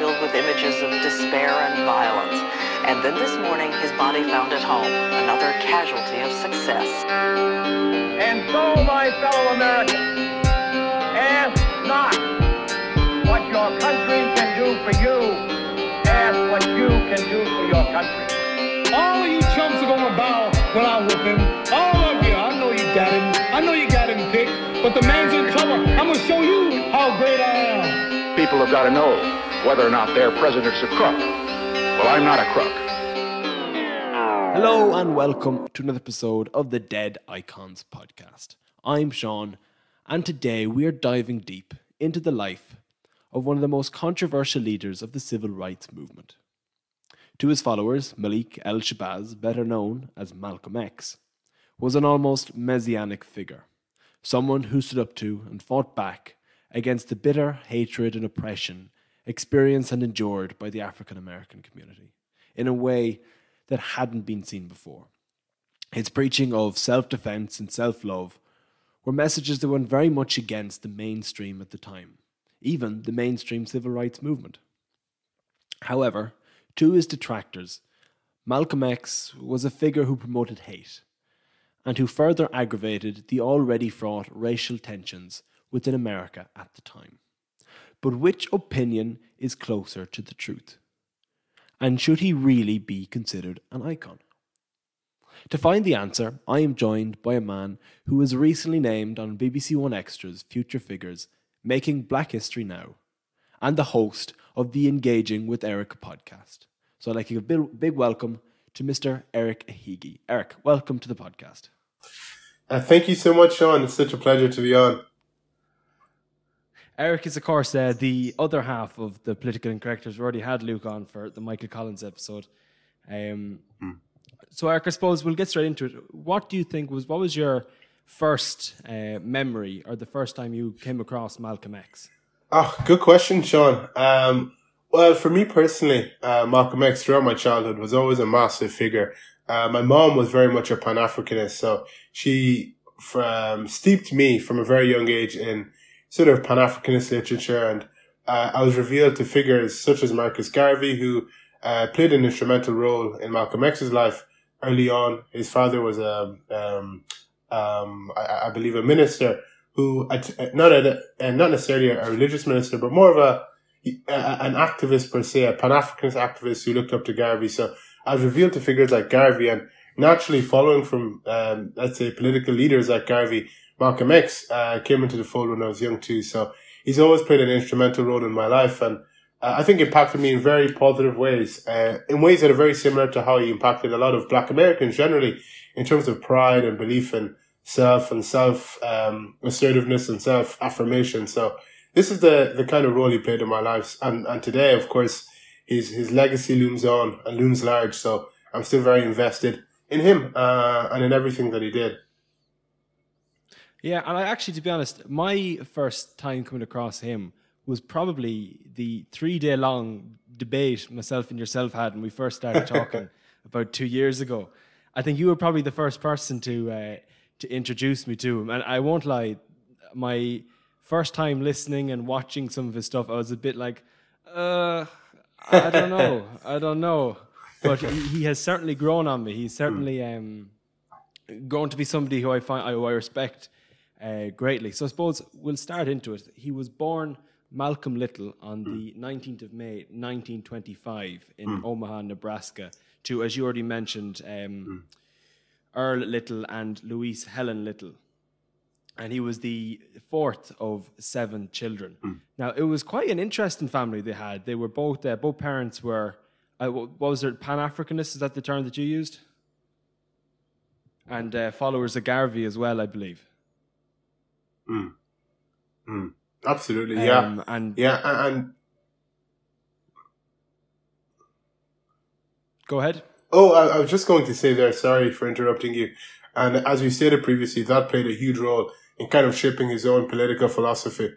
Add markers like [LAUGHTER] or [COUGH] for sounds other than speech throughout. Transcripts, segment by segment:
filled with images of despair and violence. And then this morning, his body found at home, another casualty of success. And so, my fellow Americans, ask not what your country can do for you, ask what you can do for your country. All of you chumps are gonna bow when I whip him. All of you. I know you got him. I know you got him picked. But the man's in trouble. I'm gonna show you how great I am. People have got to know whether or not their president's a crook. Well, I'm not a crook. Hello and welcome to another episode of the Dead Icons podcast. I'm Sean, and today we are diving deep into the life of one of the most controversial leaders of the civil rights movement. To his followers, Malik El Shabazz, better known as Malcolm X, was an almost messianic figure, someone who stood up to and fought back against the bitter hatred and oppression experienced and endured by the African American community in a way that hadn't been seen before. His preaching of self defense and self love were messages that went very much against the mainstream at the time, even the mainstream civil rights movement. However, to his detractors, Malcolm X was a figure who promoted hate and who further aggravated the already fraught racial tensions within America at the time. But which opinion is closer to the truth? And should he really be considered an icon? To find the answer, I am joined by a man who was recently named on BBC 1Xtra's Future Figures Making Black History Now, and the host of the Engaging with Eric podcast. So I'd like to give a big, big welcome to Mr. Eric Ehigie. Eric, welcome to the podcast. Uh, thank you so much, Sean. It's such a pleasure to be on. Eric is, of course, uh, the other half of the political incorrectors. We already had Luke on for the Michael Collins episode. Um, Hmm. So, Eric, I suppose we'll get straight into it. What do you think was what was your first uh, memory or the first time you came across Malcolm X? Oh, good question, Sean. Um, well, for me personally, uh, Malcolm X throughout my childhood was always a massive figure. Uh, my mom was very much a Pan Africanist, so she um, steeped me from a very young age in sort of Pan Africanist literature, and uh, I was revealed to figures such as Marcus Garvey, who uh, played an instrumental role in Malcolm X's life early on. His father was a, um, um, I, I believe, a minister who not a, not necessarily a religious minister, but more of a, a an activist per se, a Pan Africanist activist who looked up to Garvey. So I was revealed to figures like Garvey, and naturally following from um, let's say political leaders like Garvey, Malcolm X uh, came into the fold when I was young too. So he's always played an instrumental role in my life, and uh, I think impacted me in very positive ways, uh, in ways that are very similar to how he impacted a lot of Black Americans generally, in terms of pride and belief in self and self um, assertiveness and self affirmation. So this is the the kind of role he played in my life, and and today, of course, his his legacy looms on and looms large. So I'm still very invested in him uh, and in everything that he did. Yeah, and I actually, to be honest, my first time coming across him was probably the three day long debate myself and yourself had when we first started talking [LAUGHS] about two years ago. I think you were probably the first person to uh, to introduce me to him, and I won't lie, my first time listening and watching some of his stuff, I was a bit like, uh, I don't know, I don't know, but he, he has certainly grown on me. He's certainly um, grown to be somebody who I find who I respect uh, greatly. So I suppose we'll start into it. He was born Malcolm Little on the 19th of May, 1925, in Omaha, Nebraska, to, as you already mentioned, um, Earl Little and Louise Helen Little. And he was the fourth of seven children. Now, it was quite an interesting family they had. They were both, uh, both parents were, uh, what was it, Pan Africanists? Is that the term that you used? And uh, followers of Garvey as well, I believe. Mm. Mm. Absolutely, yeah, Um, and yeah, and, and go ahead. Oh, I, I was just going to say there, sorry for interrupting you. And as we stated previously, that played a huge role in kind of shaping his own political philosophy.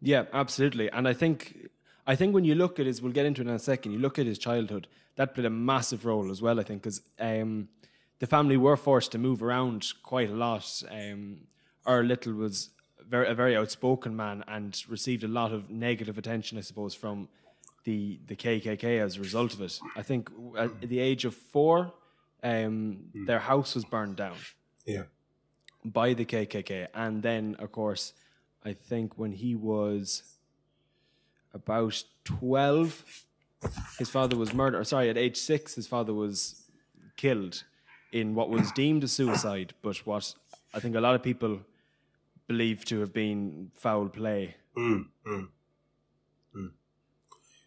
Yeah, absolutely. And I think I think when you look at his, we'll get into it in a second. You look at his childhood, that played a massive role as well. I think because um, the family were forced to move around quite a lot. Um, Earl Little was very a very outspoken man and received a lot of negative attention, I suppose, from the the KKK as a result of it. I think at the age of four, um, their house was burned down Yeah. by the KKK, and then of course, I think when he was about twelve, his father was murdered. Sorry, at age six, his father was killed in what was deemed a suicide, but what I think a lot of people believe to have been foul play.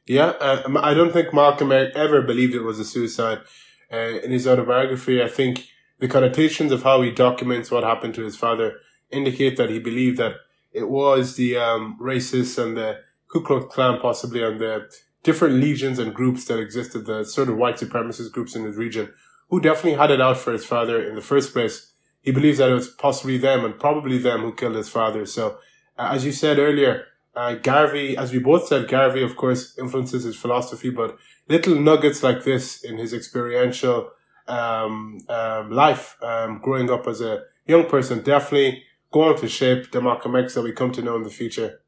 Yeah, uh, I don't think Malcolm ever believed it was a suicide. Uh, in his autobiography, I think the connotations of how he documents what happened to his father indicate that he believed that it was the um, racists and the Ku Klux Klan, possibly, and the different legions and groups that existed, the sort of white supremacist groups in his region, who definitely had it out for his father in the first place. He believes that it was possibly them and probably them who killed his father. So, uh, as you said earlier, uh, Garvey, as we both said, Garvey, of course, influences his philosophy, but little nuggets like this in his experiential um, um, life, um, growing up as a young person, definitely going to shape the Malcolm X that we come to know in the future.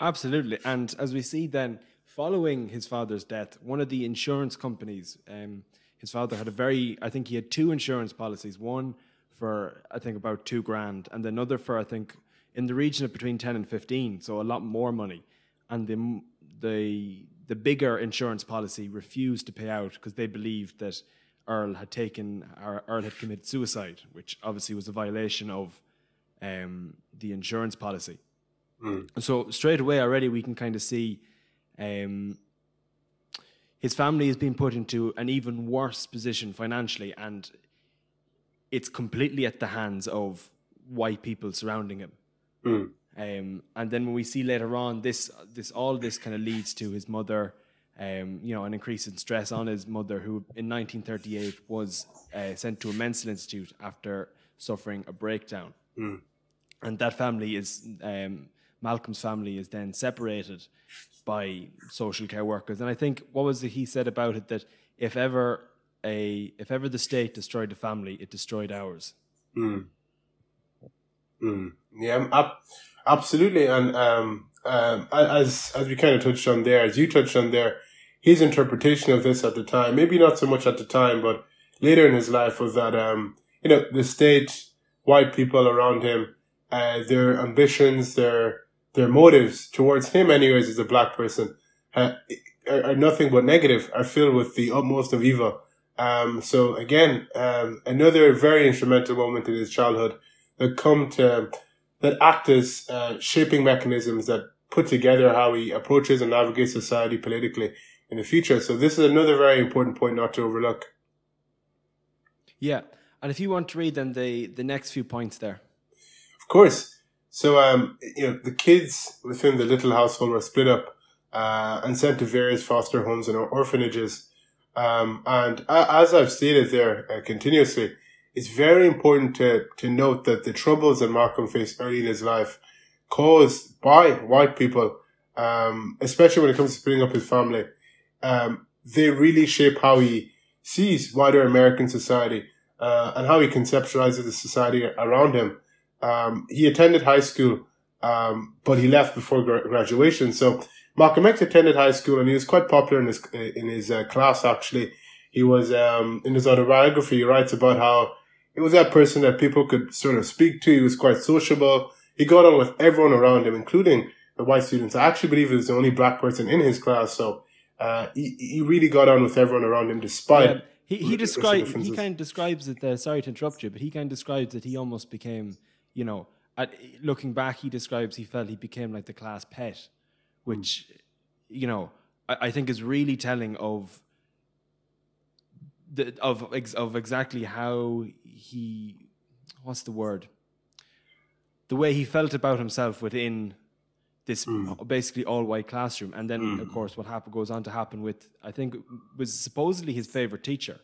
Absolutely. And as we see then, following his father's death, one of the insurance companies, um, his father had a very, I think he had two insurance policies, one for, I think, about two grand, and another for, I think, in the region of between 10 and 15, so a lot more money. And the, the, the bigger insurance policy refused to pay out because they believed that Earl had taken, or Earl had committed suicide, which obviously was a violation of um, the insurance policy. So straight away already we can kind of see um, his family has been put into an even worse position financially, and it's completely at the hands of white people surrounding him. Um, and then when we see later on, this this all this kind of leads to his mother, um, you know, an increase in stress on his mother, who in 1938 was uh, sent to a mental institute after suffering a breakdown. And that family is um, Malcolm's family is then separated by social care workers. And I think what was it he said about it that if ever a if ever the state destroyed the family, it destroyed ours. Yeah, ab- absolutely. And um, um, as as we kind of touched on there, as you touched on there, his interpretation of this at the time, maybe not so much at the time, but later in his life, was that um, you know the state, white people around him, uh, their ambitions, their their motives towards him, anyways, as a black person, uh, are, are nothing but negative. Are filled with the utmost of evil. Um, so again, um, another very instrumental moment in his childhood that come to that act as uh, shaping mechanisms that put together how he approaches and navigates society politically in the future. So this is another very important point not to overlook. Yeah. And if you want to read then the the next few points there. Of course. So um, you know, the kids within the little household were split up uh, and sent to various foster homes and orphanages. Um, and as I've stated there uh, continuously, it's very important to, to note that the troubles that Malcolm faced early in his life caused by white people, um, especially when it comes to splitting up his family, um, they really shape how he sees wider American society uh, and how he conceptualizes the society around him. Um, he attended high school, um, but he left before gra- graduation. So Malcolm X attended high school, and he was quite popular in his in his uh, class. Actually, he was um, in his autobiography. He writes about how he was that person that people could sort of speak to. He was quite sociable. He got on with everyone around him, including the white students. I actually believe he was the only black person in his class. So uh, he he really got on with everyone around him, despite. Yeah. He he describes he kind of describes it. Uh, sorry to interrupt you, but he kind of describes that he almost became, you know, at, looking back, he describes he felt he became like the class pet, hmm. which, you know, I, I think is really telling of the of ex, of exactly how he, what's the word, the way he felt about himself within this hmm. basically all white classroom, and then of hmm. course what happened goes on to happen with I think was supposedly his favorite teacher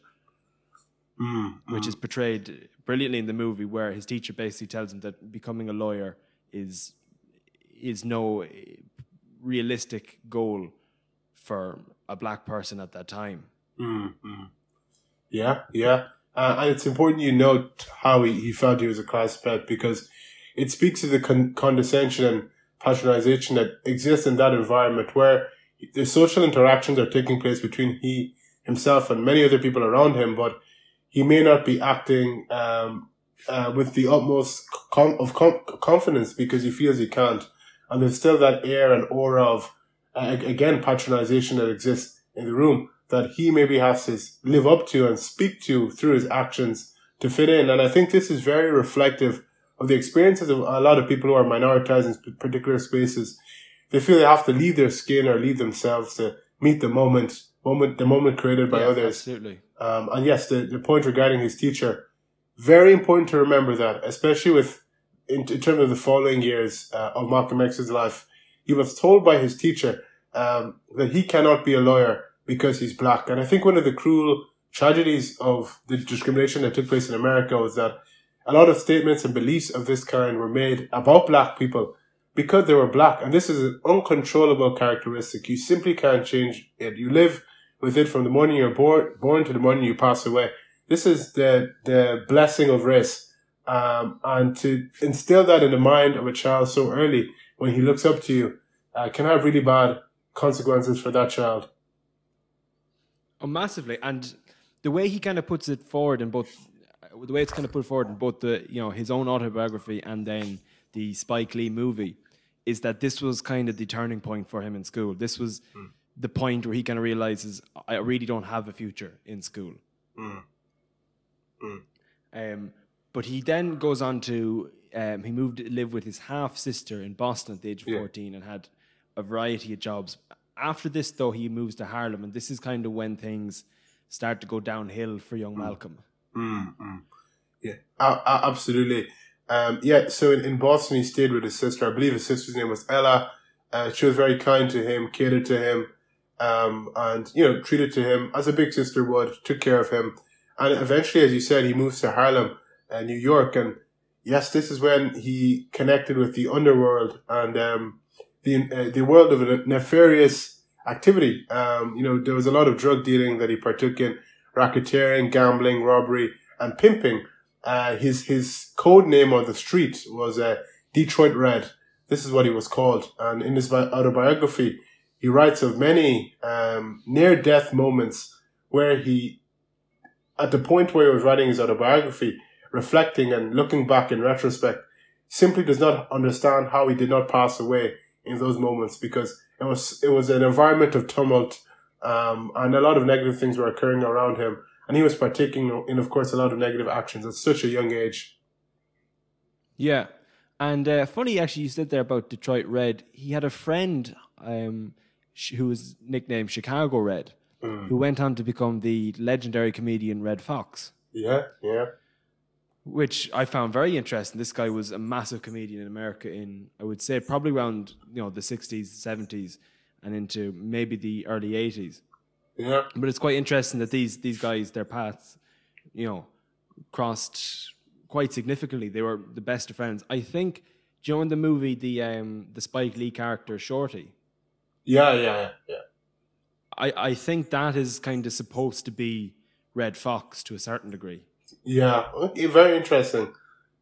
which is portrayed brilliantly in the movie, where his teacher basically tells him that becoming a lawyer is is no eh, realistic goal for a black person at that time. Yeah, yeah. Uh, and it's important you note how he, he felt he was a class pet because it speaks to the con- condescension and patronization that exists in that environment where the social interactions are taking place between he himself and many other people around him, but he may not be acting um, uh, with the utmost com- of com- confidence because he feels he can't, and there's still that air and aura of uh, again patronization that exists in the room that he maybe has to live up to and speak to through his actions to fit in. And I think this is very reflective of the experiences of a lot of people who are minoritized in particular spaces. They feel they have to leave their skin or leave themselves to meet the moment, moment, the moment created by Yeah, others. Absolutely. Um, and yes, the, the point regarding his teacher, very important to remember that, especially with, in, in terms of the following years uh, of Malcolm X's life, he was told by his teacher um, that he cannot be a lawyer because he's black. And I think one of the cruel tragedies of the discrimination that took place in America was that a lot of statements and beliefs of this kind were made about black people because they were black. And this is an uncontrollable characteristic. You simply can't change it. You live with it from the morning you're born, born to the morning you pass away. This is the, the blessing of race. Um, and to instill that in the mind of a child so early when he looks up to you, uh, can have really bad consequences for that child. Oh, massively. And the way he kind of puts it forward in both, the way it's kind of put forward in both the, you know, his own autobiography and then the Spike Lee movie, is that this was kind of the turning point for him in school. This was the point where he kind of realizes, I really don't have a future in school. Um, but he then goes on to, um, he moved to live with his half sister in Boston at the age of Yeah. 14 and had a variety of jobs. After this, though, he moves to Harlem, and this is kind of when things start to go downhill for young Malcolm. Yeah, a- a- absolutely. Um, yeah, so in, in Boston, he stayed with his sister. I believe his sister's name was Ella. Uh, she was very kind to him, catered to him, um, and, you know, treated to him as a big sister would, took care of him. And eventually, as you said, he moves to Harlem, uh, New York. And yes, this is when he connected with the underworld and, um, the, uh, the world of nefarious activity. Um, you know, there was a lot of drug dealing that he partook in, racketeering, gambling, robbery, and pimping. Uh, his his code name on the street was uh, Detroit Red. This is what he was called. And in his autobiography, he writes of many um, near death moments where he, at the point where he was writing his autobiography, reflecting and looking back in retrospect, simply does not understand how he did not pass away in those moments because it was it was an environment of tumult um, and a lot of negative things were occurring around him and he was partaking in of course a lot of negative actions at such a young age Yeah. And uh, funny, actually, you said there about Detroit Red. He had a friend um, who was nicknamed Chicago Red, who went on to become the legendary comedian Redd Foxx. yeah yeah which I found very interesting. This guy was a massive comedian in America in, I would say, probably around you know the '60s, '70s, and into maybe the early '80s. yeah But it's quite interesting that these these guys, their paths, you know, crossed quite significantly. They were the best of friends. I think. Do you know in the movie the um, the Spike Lee character Shorty? Yeah yeah yeah I, I think that is kind of supposed to be Redd Foxx to a certain degree. yeah okay, very interesting.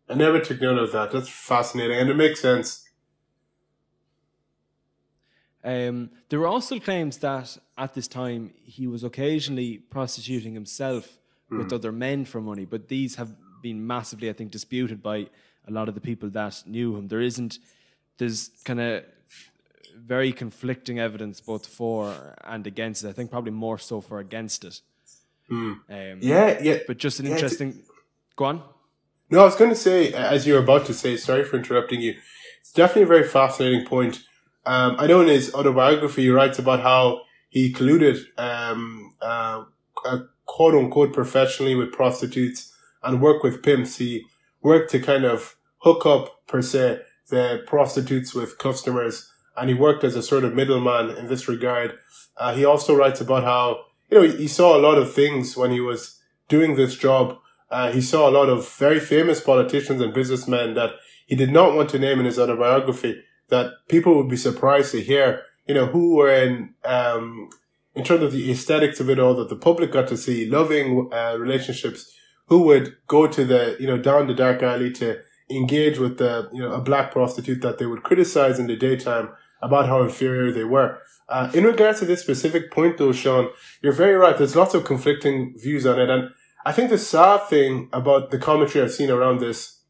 I never took note of that. That's fascinating and it makes sense. Um, there were also claims that at this time he was occasionally prostituting himself with other men for money, but these have been massively, I think, disputed by a lot of the people that knew him. There isn't, there's kind of very conflicting evidence both for and against it. I think probably more so for against it. Um, yeah yeah But just an Yeah, it's- interesting. Go on. No, I was going to say, as you were about to say, sorry for interrupting you. It's definitely a very fascinating point. Um, I know in his autobiography, he writes about how he colluded, um, uh, uh, quote unquote, professionally with prostitutes and worked with pimps. He worked to kind of hook up, per se, the prostitutes with customers, and he worked as a sort of middleman in this regard. Uh, he also writes about how, you know, he saw a lot of things when he was doing this job uh, he saw a lot of very famous politicians and businessmen that he did not want to name in his autobiography that people would be surprised to hear, you know, who were in, um, in terms of the aesthetics of it all that the public got to see, loving, uh, relationships, who would go to the, you know, down the dark alley to engage with the, you know, a black prostitute that they would criticize in the daytime about how inferior they were. Uh, in regards to this specific point though, Sean, you're very right. There's lots of conflicting views on it. And I think the sad thing about the commentary I've seen around this,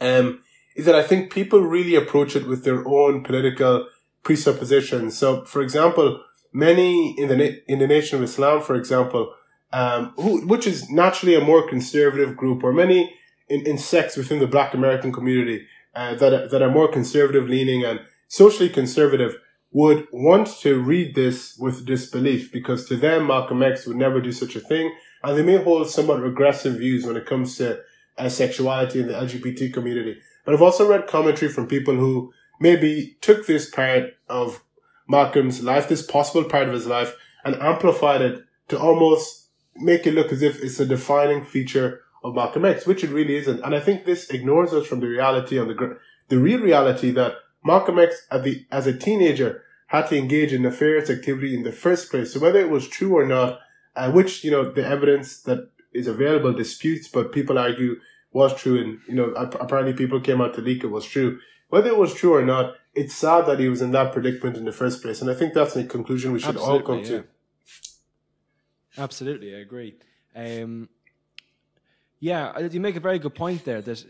um, is that I think people really approach it with their own political presuppositions. So, for example, many in the, in the Nation of Islam, for example, um, who, which is naturally a more conservative group, or many in, in sects within the Black American community uh, that that are more conservative leaning and socially conservative, would want to read this with disbelief because to them Malcolm X would never do such a thing, and they may hold somewhat regressive views when it comes to uh, sexuality in the LGBT community. But I've also read commentary from people who maybe took this part of Malcolm's life, this possible part of his life, and amplified it to almost make it look as if it's a defining feature of Malcolm X, which it really isn't. And I think this ignores us from the reality on the the real reality that Malcolm X, as, a teenager, had to engage in nefarious activity in the first place. So whether it was true or not, uh, which you know the evidence that is available disputes, but people argue was true, and you know apparently people came out to leak it was true. Whether it was true or not, it's sad that he was in that predicament in the first place, and I think that's the conclusion we should Absolutely, all come yeah. to. Absolutely, I agree. Um, yeah, you make a very good point there that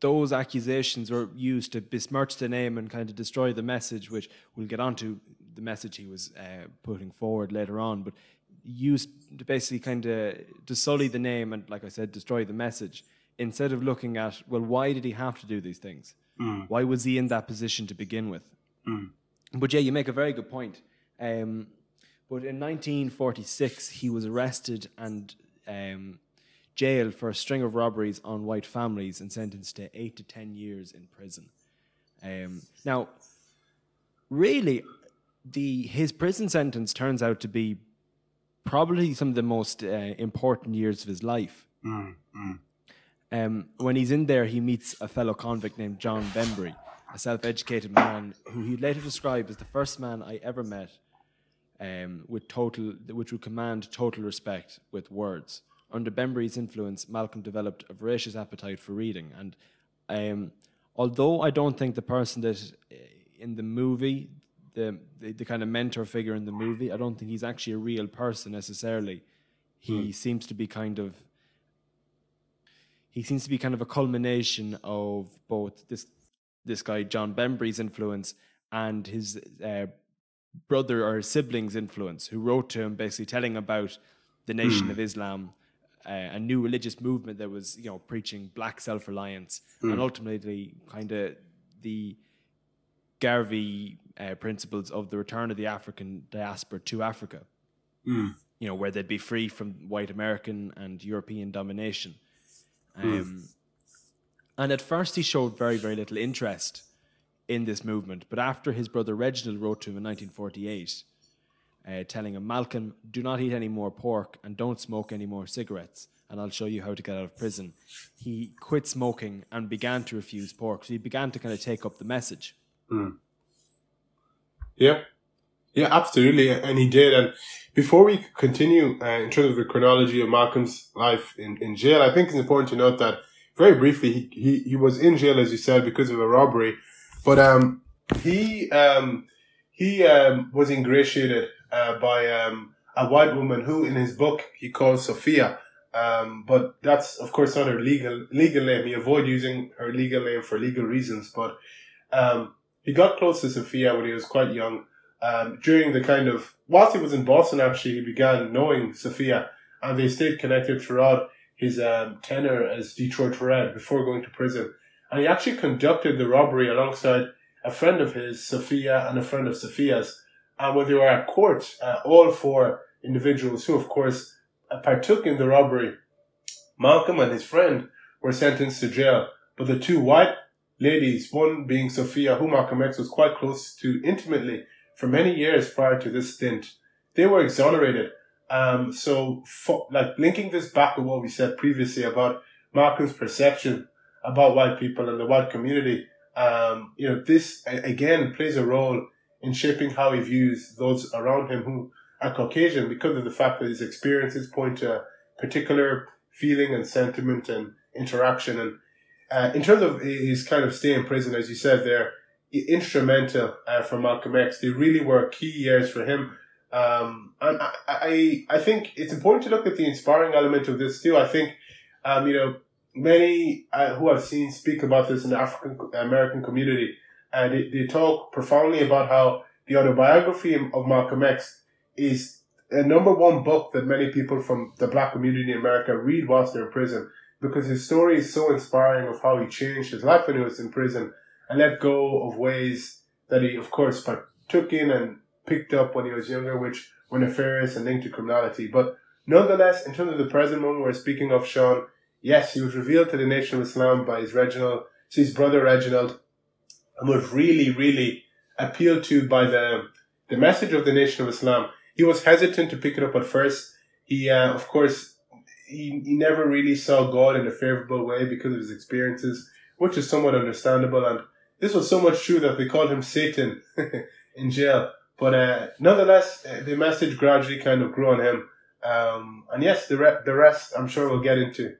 those accusations were used to besmirch the name and kind of destroy the message, which we'll get onto the message he was uh, putting forward later on, but used to basically kind of to sully the name and, like I said, destroy the message instead of looking at, well, why did he have to do these things? Mm. Why was he in that position to begin with? Mm. But yeah, you make a very good point. Um, but in 1946, he was arrested and um, jailed for a string of robberies on white families and sentenced to eight to 10 years in prison. Um, now, really, the his prison sentence turns out to be probably some of the most uh, important years of his life. Mm, mm. Um, when he's in there, he meets a fellow convict named John Bembry, a self-educated man who he later described as the first man I ever met um, with total, which would command total respect with words. Under Bembry's influence, Malcolm developed a voracious appetite for reading. And um, although I don't think the person that uh, in the movie, the, the, the kind of mentor figure in the movie, I don't think he's actually a real person necessarily. He hmm. seems to be kind of he seems to be kind of a culmination of both this this guy John Bembry's influence and his uh, brother or siblings influence who wrote to him basically telling about the nation mm. of Islam, uh, a new religious movement that was you know preaching black self reliance mm. and ultimately kind of the Garvey uh, principles of the return of the African diaspora to Africa. Mm. You know where they'd be free from white American and European domination. Hmm. Um, and at first, he showed very, very little interest in this movement. But after his brother Reginald wrote to him in 1948, uh, telling him, Malcolm, do not eat any more pork and don't smoke any more cigarettes, and I'll show you how to get out of prison. He quit smoking and began to refuse pork. So he began to kind of take up the message. Mm. Yeah. Yeah, absolutely. And he did. And before we continue uh, in terms of the chronology of Malcolm's life in, in jail, I think it's important to note that very briefly, he, he, he was in jail, as you said, because of a robbery but um, he um, he um, was ingratiated uh, by um, a white woman who, in his book, he calls Sophia. Um, but that's of course not her legal legal name. He avoided using her legal name for legal reasons. But um, he got close to Sophia when he was quite young. Um, during the kind of whilst he was in Boston, actually, he began knowing Sophia, and they stayed connected throughout his um, tenure as Detroit Red before going to prison. And he actually conducted the robbery alongside a friend of his, Sophia, and a friend of Sophia's. And when they were at court, uh, all four individuals who, of course, uh, partook in the robbery, Malcolm and his friend were sentenced to jail. But the two white ladies, one being Sophia, who Malcolm X was quite close to intimately for many years prior to this stint, they were exonerated. Um, so, for, like linking this back to what we said previously about Malcolm's perception about white people and the white community. Um, you know, this again plays a role in shaping how he views those around him who are Caucasian because of the fact that his experiences point to a particular feeling and sentiment and interaction. And uh, in terms of his kind of stay in prison, as you said, there instrumental uh, for Malcolm X. They really were key years for him. Um, and I, I, I think it's important to look at the inspiring element of this too. I think, um, you know, many uh, who I've seen speak about this in the African American community, and they, they talk profoundly about how the autobiography of Malcolm X is a number one book that many people from the black community in America read whilst they're in prison because his story is so inspiring of how he changed his life when he was in prison and let go of ways that he, of course, took in and picked up when he was younger, which were nefarious and linked to criminality. But nonetheless, in terms of the present moment we're speaking of, Sean, yes, he was revealed to the Nation of Islam by his Reginald, his brother Reginald, and was really, really appealed to by the the message of the Nation of Islam. He was hesitant to pick it up at first. He, uh, of course, he, he never really saw God in a favorable way because of his experiences, which is somewhat understandable. And this was so much true that they called him Satan [LAUGHS] in jail. But uh, nonetheless, uh, the message gradually kind of grew on him. Um, and yes, the re- the rest I'm sure we'll get into.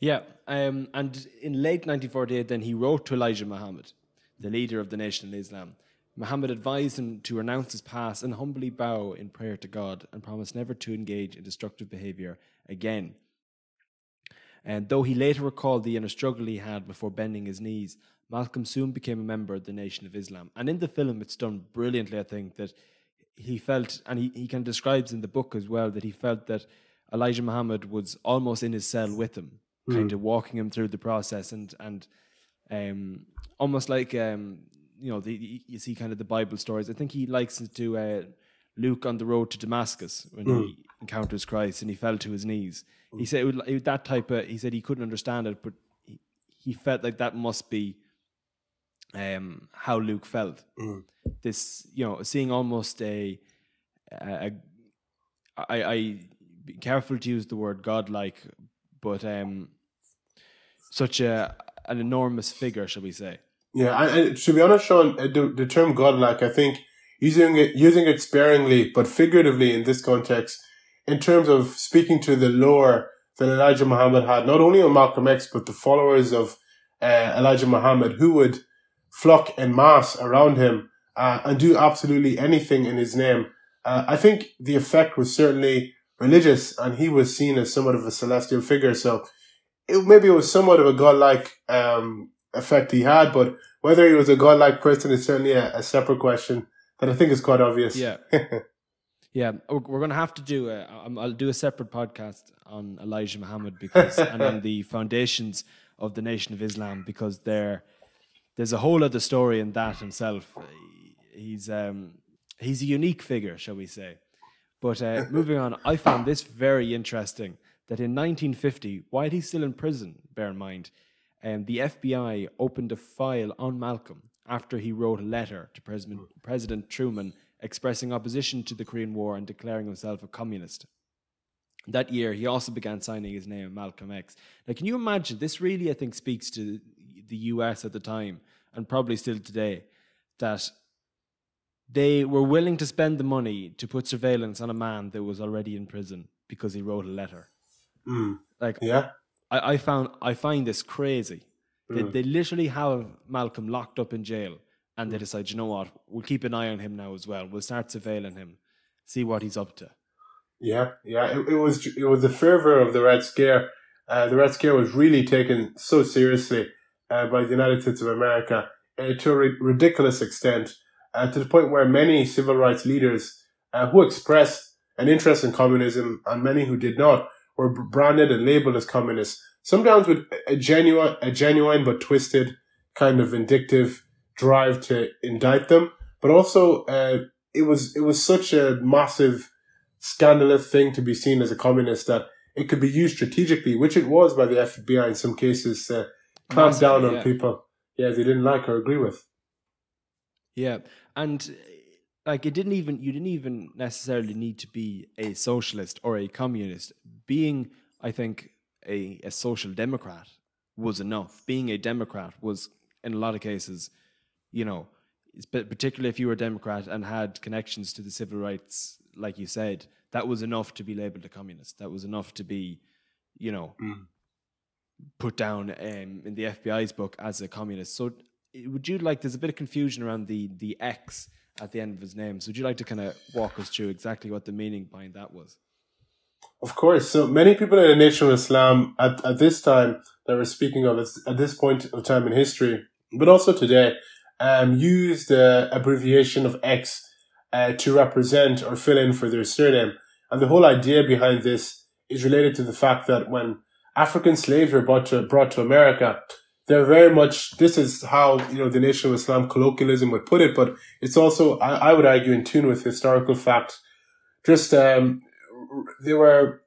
Yeah, um, and in late 1948, then he wrote to Elijah Muhammad, the leader of the Nation of Islam. Muhammad advised him to renounce his past and humbly bow in prayer to God and promise never to engage in destructive behavior again. And though he later recalled the inner struggle he had before bending his knees, Malcolm soon became a member of the Nation of Islam. And in the film, it's done brilliantly, I think, that he felt, and he, he kind of describes in the book as well, that he felt that Elijah Muhammad was almost in his cell with him, mm. kind of walking him through the process and, and um, almost like, um, you know, the, you see kind of the Bible stories. I think he likes to uh, Luke on the road to Damascus when mm. he encounters Christ and he fell to his knees. He said it would, it, that type of. He said he couldn't understand it, but he, he felt like that must be um, how Luke felt. Mm. This, you know, seeing almost a, a, a I, I be careful to use the word godlike, but um, such a an enormous figure, shall we say? Yeah, and, to be honest, Sean, uh, the, the term godlike, I think using it using it sparingly but figuratively in this context in terms of speaking to the lore that Elijah Muhammad had, not only on Malcolm X, but the followers of uh, Elijah Muhammad who would flock en masse around him uh, and do absolutely anything in his name. Uh, I think the effect was certainly religious and he was seen as somewhat of a celestial figure. So it, maybe it was somewhat of a godlike um, effect he had, but whether he was a godlike person is certainly a, a separate question that I think is quite obvious. Yeah. [LAUGHS] Yeah, we're going to have to do a. I'll do a separate podcast on Elijah Muhammad because [LAUGHS] and on the foundations of the Nation of Islam because there, there's a whole other story in that himself. He's um, he's a unique figure, shall we say? But uh, [LAUGHS] moving on, I found this very interesting. That in 1950, while he's still in prison, bear in mind, um, the FBI opened a file on Malcolm after he wrote a letter to President, President Truman expressing opposition to the Korean War and declaring himself a communist. That year, he also began signing his name, Malcolm X. Now, can you imagine? This really, I think, speaks to the US at the time, and probably still today, that they were willing to spend the money to put surveillance on a man that was already in prison because he wrote a letter. Mm. Like, yeah, I, I found I find this crazy. Mm. They, they literally have Malcolm locked up in jail and they hmm. decide, you know what, we'll keep an eye on him now as well. We'll start surveilling him, see what he's up to. Yeah, yeah. It, it was it was the fervor of the Red Scare. Uh, the Red Scare was really taken so seriously uh, by the United States of America uh, to a ri- ridiculous extent, uh, to the point where many civil rights leaders uh, who expressed an interest in communism and many who did not were branded and labeled as communists. Sometimes with a genuine, a genuine but twisted kind of vindictive drive to indict them, but also uh, it was it was such a massive, scandalous thing to be seen as a communist that it could be used strategically, which it was by the FBI in some cases to clamp down on yeah. people. Yeah, they didn't like or agree with. Yeah, and like it didn't even you didn't even necessarily need to be a socialist or a communist. Being, I think, a, a social democrat was enough. Being a democrat was, in a lot of cases, you know, particularly if you were a Democrat and had connections to the civil rights, like you said, that was enough to be labeled a communist. That was enough to be, you know, mm. put down um, in the FBI's book as a communist. So would you like? There's a bit of confusion around the the X at the end of his name. So would you like to kind of walk us through exactly what the meaning behind that was? Of course. So many people in the Nation of Islam at, at this time that we're speaking of at this point of time in history, but also today, um, use the abbreviation of X uh, to represent or fill in for their surname. And the whole idea behind this is related to the fact that when African slaves were brought to, brought to America, they're very much, this is how, you know, the Nation of Islam colloquialism would put it, but it's also, I, I would argue, in tune with historical fact. Just, um, they were,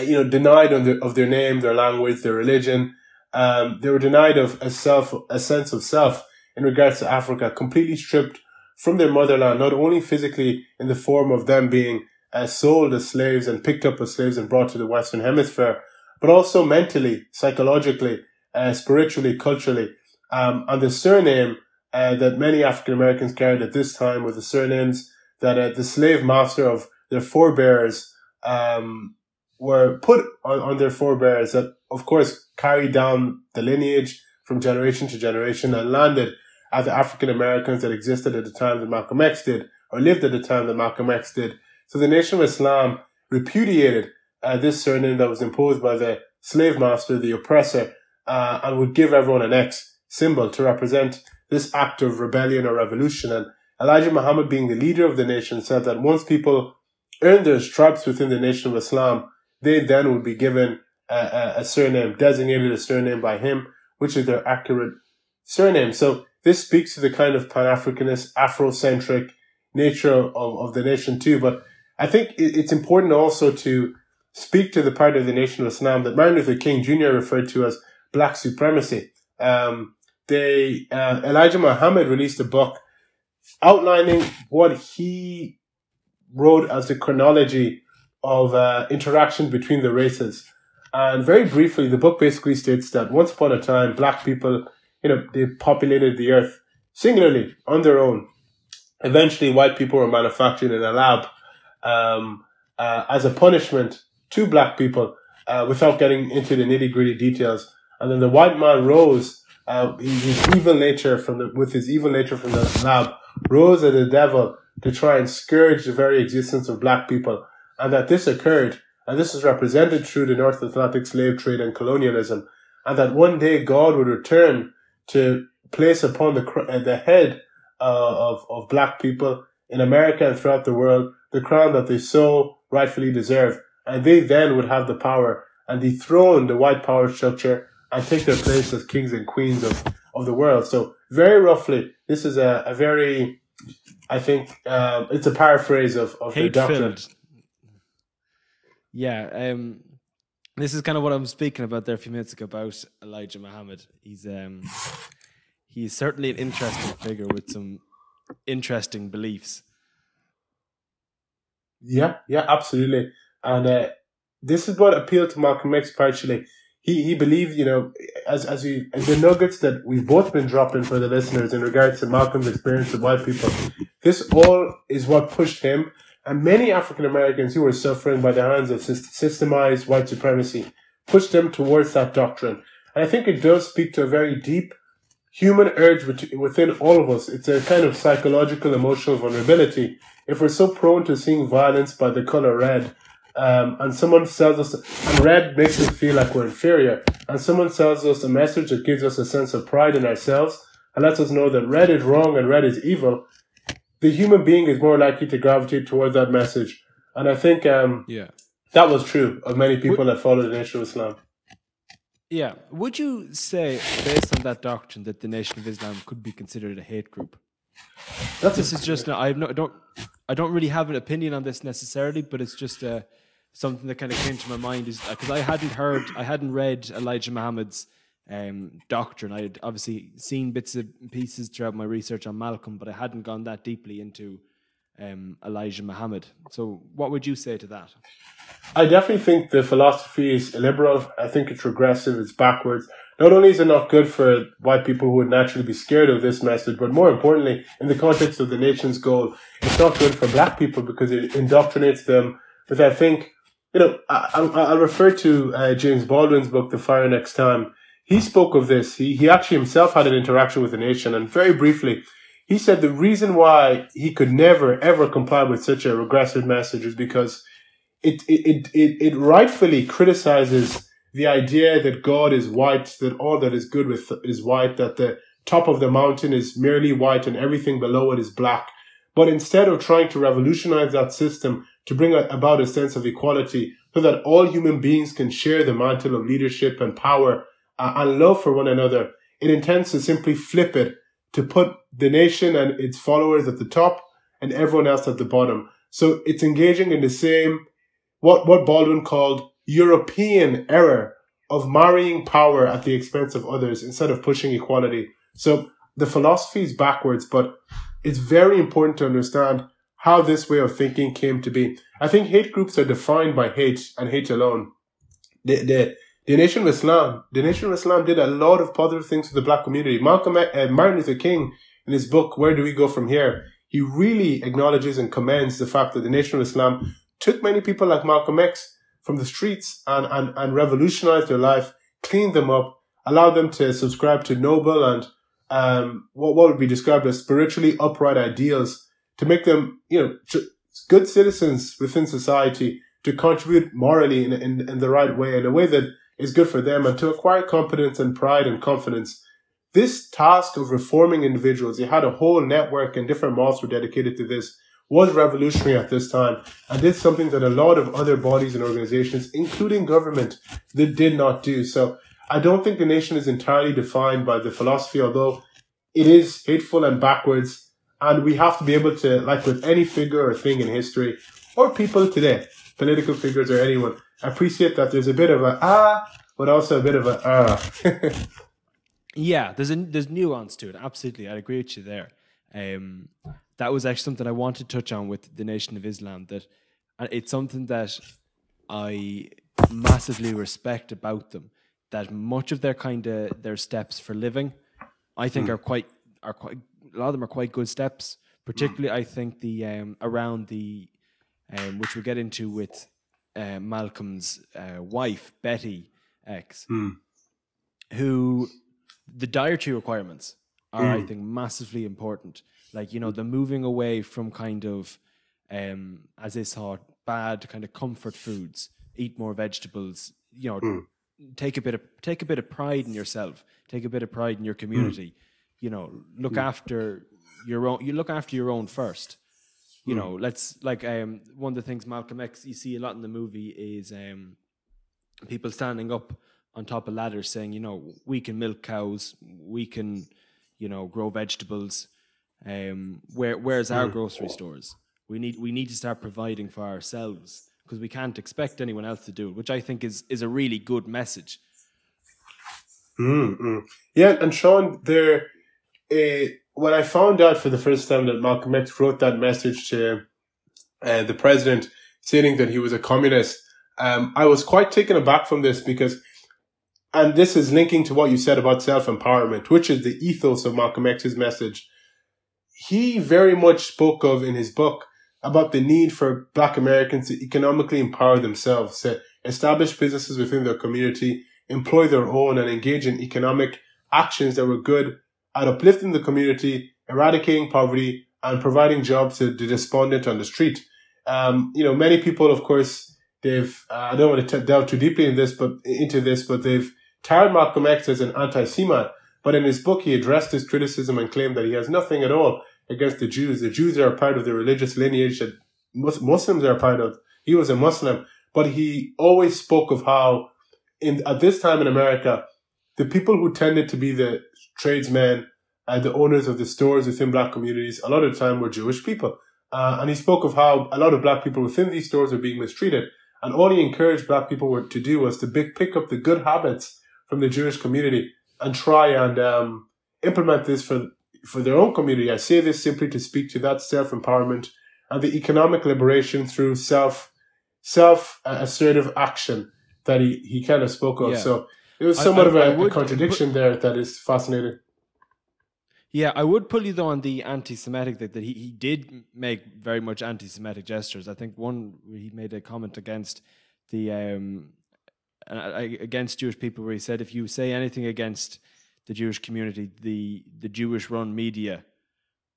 you know, denied of their, of their name, their language, their religion. Um, they were denied of a self, a sense of self in regards to Africa, completely stripped from their motherland, not only physically in the form of them being uh, sold as slaves and picked up as slaves and brought to the Western Hemisphere, but also mentally, psychologically, uh, spiritually, culturally. Um, and the surname uh, that many African Americans carried at this time were the surnames that uh, the slave master of their forebears um, were put on, on their forebears that, of course, carried down the lineage from generation to generation and landed at the African Americans that existed at the time that Malcolm X did, or lived at the time that Malcolm X did. So the Nation of Islam repudiated uh, this surname that was imposed by the slave master, the oppressor, uh, and would give everyone an X symbol to represent this act of rebellion or revolution. And Elijah Muhammad, being the leader of the nation, said that once people earned their stripes within the Nation of Islam, they then would be given a, a, surname, designated a surname by him, which is their accurate surname. So this speaks to the kind of Pan-Africanist, Afrocentric nature of, of the nation too. But I think it's important also to speak to the part of the nation of Islam that Martin Luther King Jr. referred to as black supremacy. Um, they, uh, Elijah Muhammad released a book outlining what he wrote as the chronology of uh, interaction between the races. And very briefly, the book basically states that once upon a time, black people you know, they populated the earth singularly on their own. Eventually, white people were manufactured in a lab um, uh, as a punishment to black people uh, without getting into the nitty gritty details. And then the white man rose, uh, his evil nature from the, with his evil nature from the lab, rose as the devil to try and scourge the very existence of black people. And that this occurred, and this is represented through the North Atlantic slave trade and colonialism, and that one day God would return to place upon the uh, the head uh, of of black people in America and throughout the world the crown that they so rightfully deserve, and they then would have the power and dethrone the white power structure and take their place as kings and queens of, of the world. So very roughly, this is a, a very, I think, um, it's a paraphrase of, of the doctrine. Yeah, um, this is kind of what I'm speaking about there a few minutes ago about Elijah Muhammad. He's um, he's certainly an interesting figure with some interesting beliefs. Yeah, yeah, absolutely. And uh, this is what appealed to Malcolm X partially. He he believed, you know, as as we as the nuggets that we've both been dropping for the listeners in regards to Malcolm's experience with white people. This all is what pushed him and many African Americans who were suffering by the hands of systemized white supremacy pushed them towards that doctrine. And I think it does speak to a very deep human urge within all of us. It's a kind of psychological, emotional vulnerability. If we're so prone to seeing violence by the color red, um, and someone sells us, and red makes us feel like we're inferior, and someone sells us a message that gives us a sense of pride in ourselves and lets us know that red is wrong and red is evil, the human being is more likely to gravitate towards that message. And I think um, yeah, that was true of many people Would, that followed the Nation of Islam. Yeah. Would you say, based on that doctrine, that the Nation of Islam could be considered a hate group? That's this is just I no, don't I don't really have an opinion on this necessarily, but it's just uh, something that kind of came to my mind is because I hadn't heard I hadn't read Elijah Muhammad's um, doctrine. I had obviously seen bits and pieces throughout my research on Malcolm, but I hadn't gone that deeply into um, Elijah Muhammad. So, what would you say to that? I definitely think the philosophy is illiberal. I think it's regressive. It's backwards. Not only is it not good for white people who would naturally be scared of this message, but more importantly, in the context of the nation's goal, it's not good for black people because it indoctrinates them with, I think, you know, I, will refer to uh, James Baldwin's book, The Fire Next Time. He spoke of this. He, he actually himself had an interaction with the nation, and very briefly, he said the reason why he could never ever comply with such a regressive message is because it it, it, it rightfully criticizes the idea that God is white, that all that is good with is white, that the top of the mountain is merely white and everything below it is black. But instead of trying to revolutionize that system to bring about a sense of equality so that all human beings can share the mantle of leadership and power uh, and love for one another, it intends to simply flip it to put the nation and its followers at the top and everyone else at the bottom. So it's engaging in the same, what, what Baldwin called European error of marrying power at the expense of others instead of pushing equality. So the philosophy is backwards, but it's very important to understand how this way of thinking came to be. I think hate groups are defined by hate and hate alone. The, the, the Nation of Islam, the Nation of Islam did a lot of positive things for the black community. Malcolm, uh, Martin Luther King, in his book, Where Do We Go From Here? He really acknowledges and commends the fact that the Nation of Islam took many people like Malcolm X from the streets and, and, and revolutionized their life, cleaned them up, allowed them to subscribe to noble and um, what, what would be described as spiritually upright ideals to make them, you know, good citizens within society to contribute morally in, in, in the right way, in a way that is good for them and to acquire competence and pride and confidence. This task of reforming individuals, they had a whole network and different mosques were dedicated to this, was revolutionary at this time and did something that a lot of other bodies and organizations, including government, that did not do. So I don't think the nation is entirely defined by the philosophy, although it is hateful and backwards. And we have to be able to, like with any figure or thing in history or people today, political figures or anyone, appreciate that there's a bit of a ah, but also a bit of a ah. [LAUGHS] yeah, there's a there's nuance to it. Absolutely, I agree with you there. Um, that was actually something I wanted to touch on with the Nation of Islam. That it's something that I massively respect about them. That much of their kind of their steps for living, I think, mm. are quite are quite a lot of them are quite good steps. Particularly. I think the um, around the um, which we'll get into with uh, Malcolm's uh, wife, Betty X, mm. who the dietary requirements are, mm. I hmm. think, massively important. Like, you know, the moving away from kind of, um, as they saw bad kind of comfort foods, eat more vegetables, you know, mm. take a bit of take a bit of pride in yourself, take a bit of pride in your community, you know, look hmm. after your own you look after your own first you mm. know, let's like um, one of the things Malcolm X you see a lot in the movie is um, people standing up on top of ladders saying, you know, we can milk cows, we can, you know, grow vegetables. Um, where where's our mm. grocery stores? We need we need to start providing for ourselves because we can't expect anyone else to do it, which I think is is a really good message. Mm-hmm. Yeah, and Sean, there, uh, when I found out for the first time that Malcolm X wrote that message to uh, the president stating that he was a communist, um, I was quite taken aback from this because, and this is linking to what you said about self empowerment, which is the ethos of Malcolm X's message. He very much spoke of in his book about the need for Black Americans to economically empower themselves, to establish businesses within their community, employ their own, and engage in economic actions that were good at uplifting the community, eradicating poverty, and providing jobs to the despondent on the street. Um, you know, many people, of course, they've, uh, I don't want to delve too deeply in this, but into this, but they've tarred Malcolm X as an anti-Semite. But in his book, he addressed his criticism and claimed that he has nothing at all against the Jews. The Jews are a part of the religious lineage that Muslims are a part of. He was a Muslim, but he always spoke of how in, at this time in America, the people who tended to be the tradesmen and the owners of the stores within black communities a lot of the time were Jewish people. Uh, and he spoke of how a lot of black people within these stores were being mistreated. And all he encouraged black people were, to do was to big, pick up the good habits from the Jewish community and try and um, implement this for for their own community. I say this simply to speak to that self empowerment and the economic liberation through self self assertive action that he, he kind of spoke of. Yeah. So it was somewhat I, I, of a, a contradiction there that is fascinating. Yeah, I would pull you though on the anti-Semitic that, that he, he did make very much anti-Semitic gestures. I think one he made a comment against the um, and I, I- against Jewish people, where he said if you say anything against the Jewish community, the the Jewish run media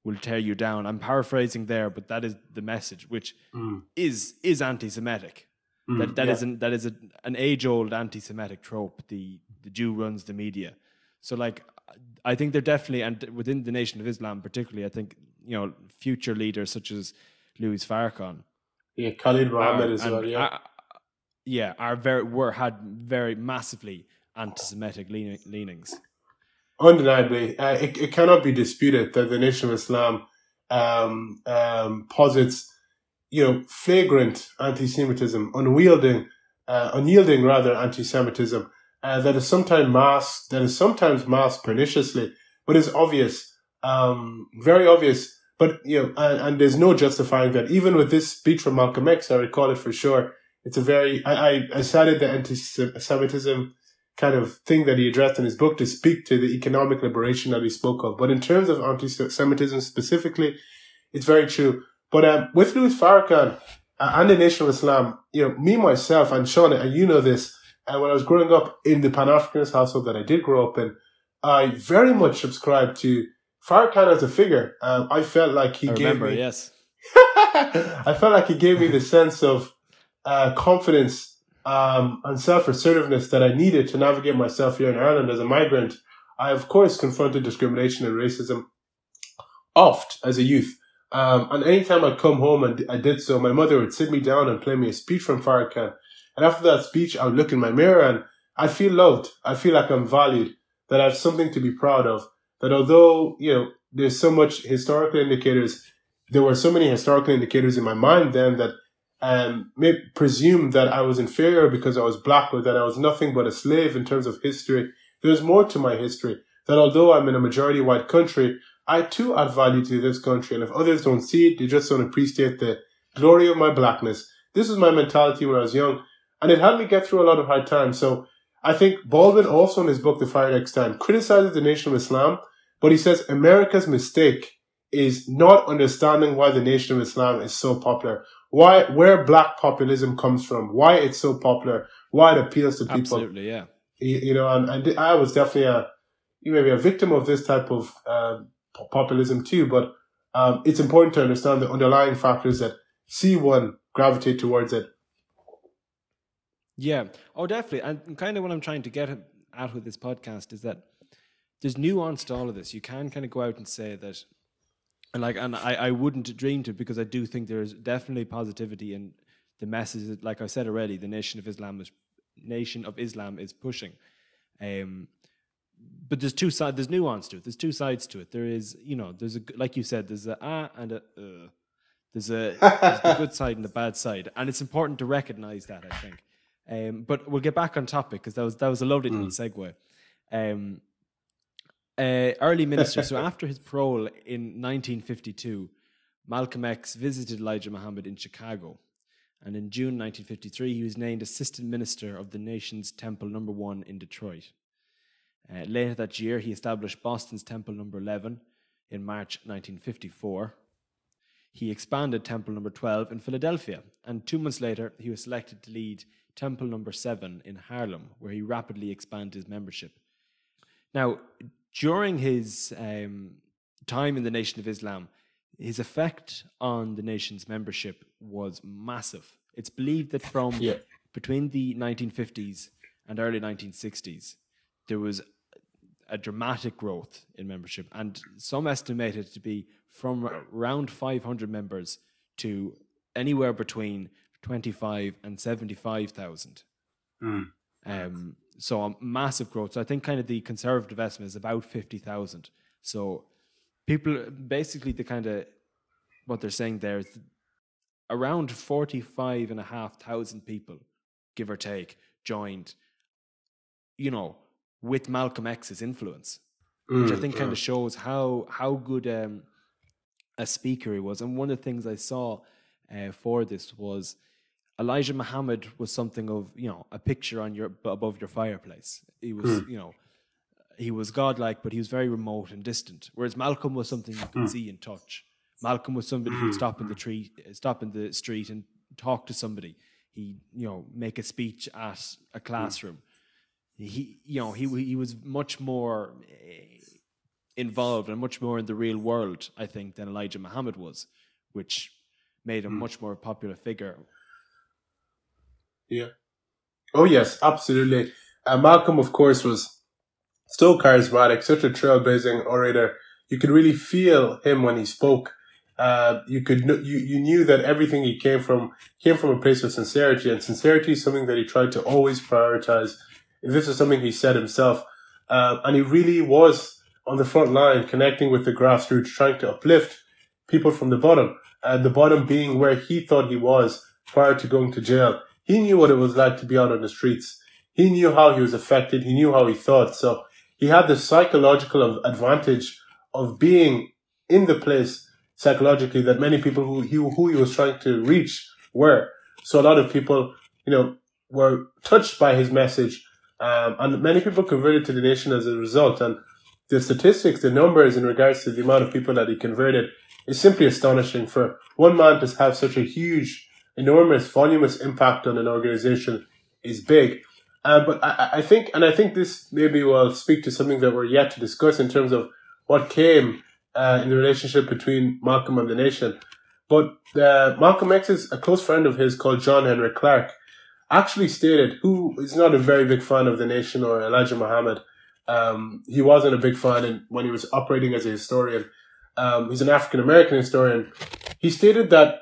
will tear you down. I'm paraphrasing there, but that is the message, which is is anti-Semitic. That that yeah. is an, that is a, an age old anti-Semitic trope. The the Jew runs the media. So like, I think they're definitely and within the Nation of Islam, particularly, I think you know future leaders such as Louis Farrakhan Yeah, Khalid Mohammed as well. Yeah. are- yeah, are very were had very massively anti-Semitic leanings. Undeniably, uh, it, it cannot be disputed that the Nation of Islam um, um, posits, you know, flagrant anti-Semitism, unwielding, uh, unyielding rather anti-Semitism uh, that is sometimes masked, that is sometimes masked perniciously, but is obvious, um, very obvious. But you know, and, and there's no justifying that. Even with this speech from Malcolm X, I recall it for sure. It's a very I I, I cited the anti-Semitism kind of thing that he addressed in his book to speak to the economic liberation that he spoke of. But in terms of anti-Semitism specifically, it's very true. But um, with Louis Farrakhan uh, and the Nation of Islam, you know, me myself and Sean, and you know this, and when I was growing up in the Pan-Africanist household that I did grow up in, I very much subscribed to Farrakhan as a figure. Um, I felt like he I gave remember, me, yes. [LAUGHS] I felt like he gave me the sense of uh, confidence um, and self assertiveness that I needed to navigate myself here in Ireland as a migrant. I, of course, confronted discrimination and racism oft as a youth. Um, and anytime I'd come home and I did so, my mother would sit me down and play me a speech from Farrakhan. And after that speech, I would look in my mirror and I feel loved. I feel like I'm valued, that I have something to be proud of. That although, you know, there's so much historical indicators, there were so many historical indicators in my mind then that um, may presume that I was inferior because I was black or that I was nothing but a slave in terms of history. There's more to my history. That although I'm in a majority white country, I too add value to this country. And if others don't see it, they just don't appreciate the glory of my blackness. This was my mentality when I was young. And it helped me get through a lot of hard times. So I think Baldwin also in his book, The Fire Next Time, criticizes the Nation of Islam, but he says America's mistake is not understanding why the Nation of Islam is so popular, why, where black populism comes from, why it's so popular, why it appeals to people. Absolutely, yeah. You, you know, and, and I was definitely a, you may be a victim of this type of po- populism too, but um, it's important to understand the underlying factors that see one gravitate towards it. Yeah. Oh, definitely. And kind of what I'm trying to get at with this podcast is that there's nuance to all of this. You can kind of go out and say that, and like, and I, I wouldn't dream to because I do think there's definitely positivity in the message that, like I said already, the Nation of Islam is Nation of Islam is pushing. Um, but there's two sides. There's nuance to it. There's two sides to it. There is, you know, there's a like you said, there's a ah and a uh. There's a [LAUGHS] there's the good side and the bad side, and it's important to recognize that. I think. Um, but we'll get back on topic because that was that was a lovely little segue. Um, uh, early minister. so [LAUGHS] after his parole in 1952, Malcolm X visited Elijah Muhammad in Chicago, and in June 1953 he was named assistant minister of the nation's Temple Number One in Detroit. Uh, later that year, he established Boston's Temple Number 11 in March 1954. He expanded Temple Number 12 in Philadelphia, and two months later, he was selected to lead Temple Number 7 in Harlem, where he rapidly expanded his membership. Now, during his um, time in the Nation of Islam, his effect on the nation's membership was massive. It's believed that from Yeah. between the 1950s and early 1960s, there was a dramatic growth in membership, and some estimate it to be from around 500 members to anywhere between 25 and 75,000. Um, so a massive growth. So I think kind of the conservative estimate is about 50,000. So people, basically the kind of, what they're saying there is around 45 and a half thousand people, give or take, joined, you know, with Malcolm X's influence, which I mm, think kind of shows how how good um, a speaker he was. And one of the things I saw uh, for this was Elijah Muhammad was something of you know a picture on your above your fireplace. He was hmm. you know he was godlike, but he was very remote and distant. Whereas Malcolm was something you could hmm. see and touch. Malcolm was somebody who'd hmm. stop in the tree, eh, stop in the street and talk to somebody. he you know make a speech at a classroom. He you know he he was much more eh, involved and much more in the real world, I think, than Elijah Muhammad was, which made him much more popular figure. Yeah. Oh yes, absolutely. Uh, Malcolm, of course, was so charismatic, such a trailblazing orator. You could really feel him when he spoke. Uh, you could you you knew that everything he came from came from a place of sincerity, and sincerity is something that he tried to always prioritize. This is something he said himself, uh, and he really was on the front line, connecting with the grassroots, trying to uplift people from the bottom. And the bottom being where he thought he was prior to going to jail. He knew what it was like to be out on the streets. He knew how he was affected. He knew how he thought. So he had the psychological advantage of being in the place psychologically that many people who he, who he was trying to reach were. So a lot of people, you know, were touched by his message. Um, and many people converted to the nation as a result. And the statistics, the numbers in regards to the amount of people that he converted is simply astonishing for one man to have such a huge, enormous, voluminous impact on an organization is big. Uh, but I, I think, and I think this maybe will speak to something that we're yet to discuss in terms of what came uh, in the relationship between Malcolm and the nation. But uh, Malcolm X is a close friend of his called John Henrik Clarke actually stated, who is not a very big fan of the nation or Elijah Muhammad. Um, he wasn't a big fan and when he was operating as a historian. Um, he's an African American historian. He stated that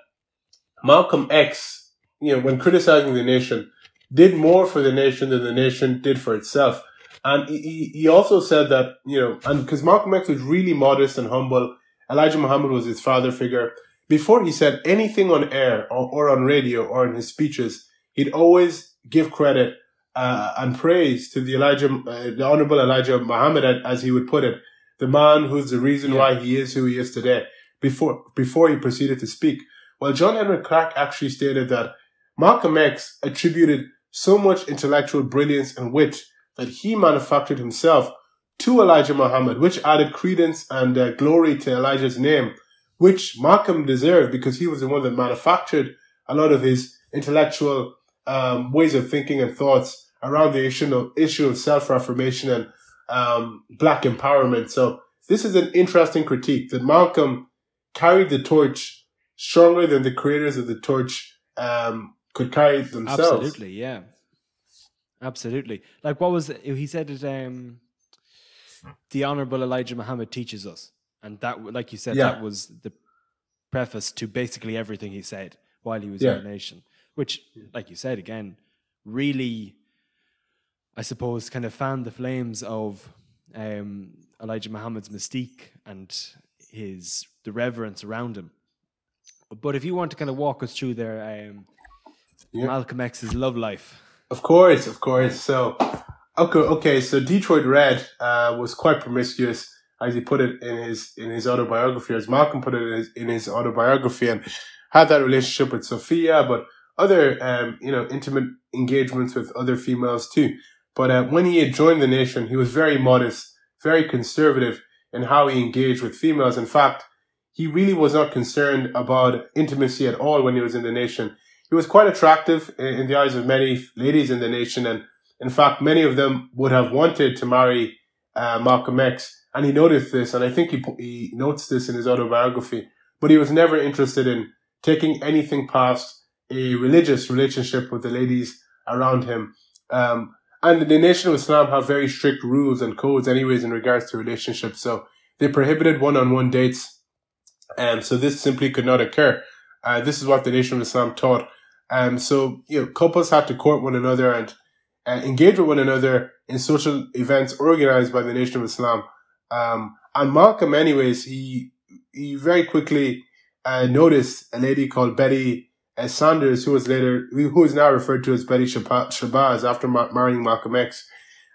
Malcolm X, you know, when criticizing the nation, did more for the nation than the nation did for itself. And he, he also said that, you know, and because Malcolm X was really modest and humble, Elijah Muhammad was his father figure. Before he said anything on air or, or on radio or in his speeches, he'd always give credit uh, and praise to the Elijah, uh, the Honorable Elijah Muhammad, as he would put it, the man who's the reason Yeah. why he is who he is today. Before before he proceeded to speak, well, John Henrik Clarke actually stated that Malcolm X attributed so much intellectual brilliance and wit that he manufactured himself to Elijah Muhammad, which added credence and uh, glory to Elijah's name, which Malcolm deserved because he was the one that manufactured a lot of his intellectual um, ways of thinking and thoughts around the issue of, issue of self-reformation and um, black empowerment. So this is an interesting critique that Malcolm carried the torch stronger than the creators of the torch um, could carry it themselves. Absolutely, yeah. Absolutely. Like what was he said it um the honorable Elijah Muhammad teaches us. And that like you said Yeah. that was the preface to basically everything he said while he was Yeah. in the nation, which like you said again really I suppose kind of fanned the flames of um Elijah Muhammad's mystique and his the reverence around him. But if you want to kind of walk us through their um Yeah. Malcolm X's love life. Of course, of course. So, okay, okay. So Detroit Red uh, was quite promiscuous, as he put it in his in his autobiography, as Malcolm put it in his, in his autobiography, and had that relationship with Sophia, but other um, you know intimate engagements with other females too. But uh, when he had joined the nation, he was very modest, very conservative in how he engaged with females. In fact, he really was not concerned about intimacy at all when he was in the nation he was quite attractive in, the eyes of many ladies in the nation, and in fact, many of them would have wanted to marry uh, Malcolm X, and he noticed this, and I think he he notes this in his autobiography. But he was never interested in taking anything past a religious relationship with the ladies around him. Um, and the Nation of Islam have very strict rules and codes, anyways, in regards to relationships. So they prohibited one-on-one dates, and so this simply could not occur. Uh, this is what the Nation of Islam taught. Um, so you know, couples had to court one another and uh, engage with one another in social events organized by the Nation of Islam. Um, and Malcolm, anyways, he he very quickly uh, noticed a lady called Betty uh, Sanders, who was later who is now referred to as Betty Shabazz after marrying Malcolm X,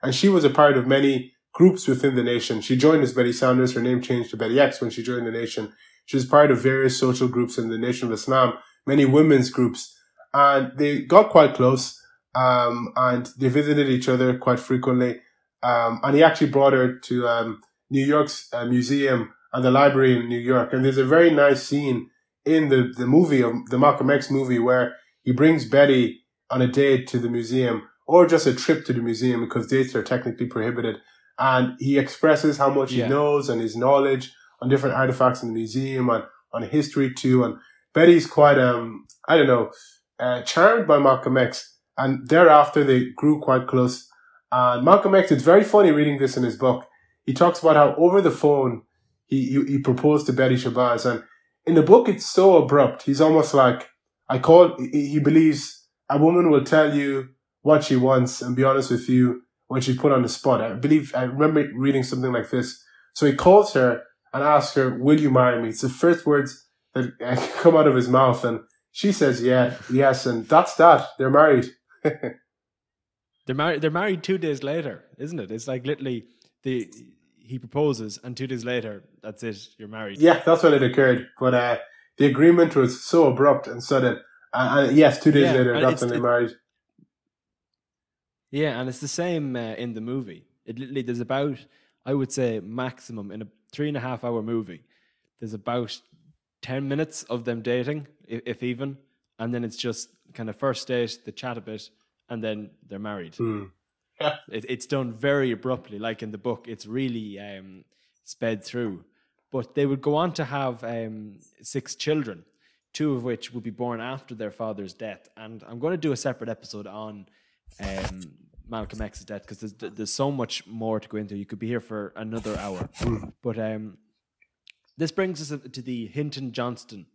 and she was a part of many groups within the nation. She joined as Betty Sanders. Her name changed to Betty X when she joined the nation. She was part of various social groups in the Nation of Islam, many women's groups, and they got quite close. Um, and they visited each other quite frequently. Um, and he actually brought her to um, New York's uh, museum and the library in New York. And there's a very nice scene in the, the movie of the Malcolm X movie where he brings Betty on a date to the museum or just a trip to the museum because dates are technically prohibited. And he expresses how much Yeah. he knows and his knowledge on different artifacts in the museum and on history too. And Betty's quite, um, I don't know, uh, charmed by Malcolm X. And thereafter they grew quite close. And Malcolm X, it's very funny reading this in his book. He talks about how over the phone he, he, he proposed to Betty Shabazz. And in the book, it's so abrupt. He's almost like, I call, he believes a woman will tell you what she wants and be honest with you when she's put on the spot. I believe, I remember reading something like this. So he calls her and asks her, will you marry me? It's the first words that [LAUGHS] come out of his mouth. And she says, yeah, yes. And that's that. They're married. [LAUGHS] They're married. They're married two days later, isn't it? It's like literally the he proposes, and two days later, that's it. You're married. Yeah, that's when it occurred. But uh, the agreement was so abrupt and sudden. And, and yes, two days Yeah, later, that's when they married. Yeah, and it's the same uh, in the movie. It literally there's about I would say maximum in a three and a half hour movie. There's about ten minutes of them dating, if, if even, and then it's just kind of first date, they chat a bit, and then they're married. Hmm. It, it's done very abruptly, like in the book. It's really um, sped through. But they would go on to have um, six children, two of which would be born after their father's death. And I'm going to do a separate episode on um, Malcolm X's death because there's, there's so much more to go into. You could be here for another hour. But um, this brings us to the Hinton Johnston,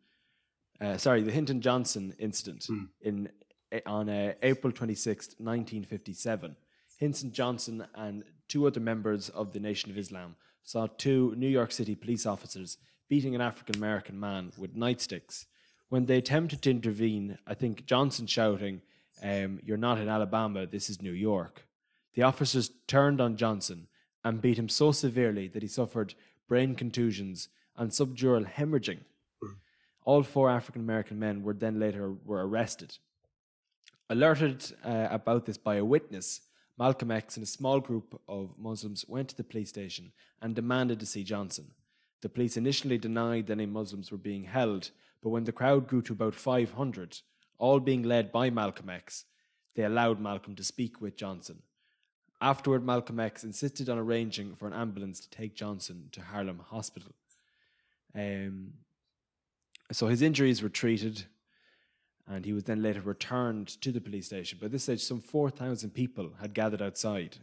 uh, sorry, the Hinton Johnson incident in eh, on uh, April 26th, 1957. Hinton Johnson and two other members of the Nation of Islam saw two New York City police officers beating an African American man with nightsticks. When they attempted to intervene, I think Johnson shouting, um, You're not in Alabama, this is New York. The officers turned on Johnson and beat him so severely that he suffered brain contusions and subdural hemorrhaging. All four African American men were then later were arrested. Alerted uh, about this by a witness, Malcolm X and a small group of Muslims went to the police station and demanded to see Johnson. The police initially denied that any Muslims were being held, but when the crowd grew to about 500, all being led by Malcolm X, they allowed Malcolm to speak with Johnson. Afterward, Malcolm X insisted on arranging for an ambulance to take Johnson to Harlem Hospital. Um, so his injuries were treated, and he was then later returned to the police station. By this stage, some 4,000 people had gathered outside.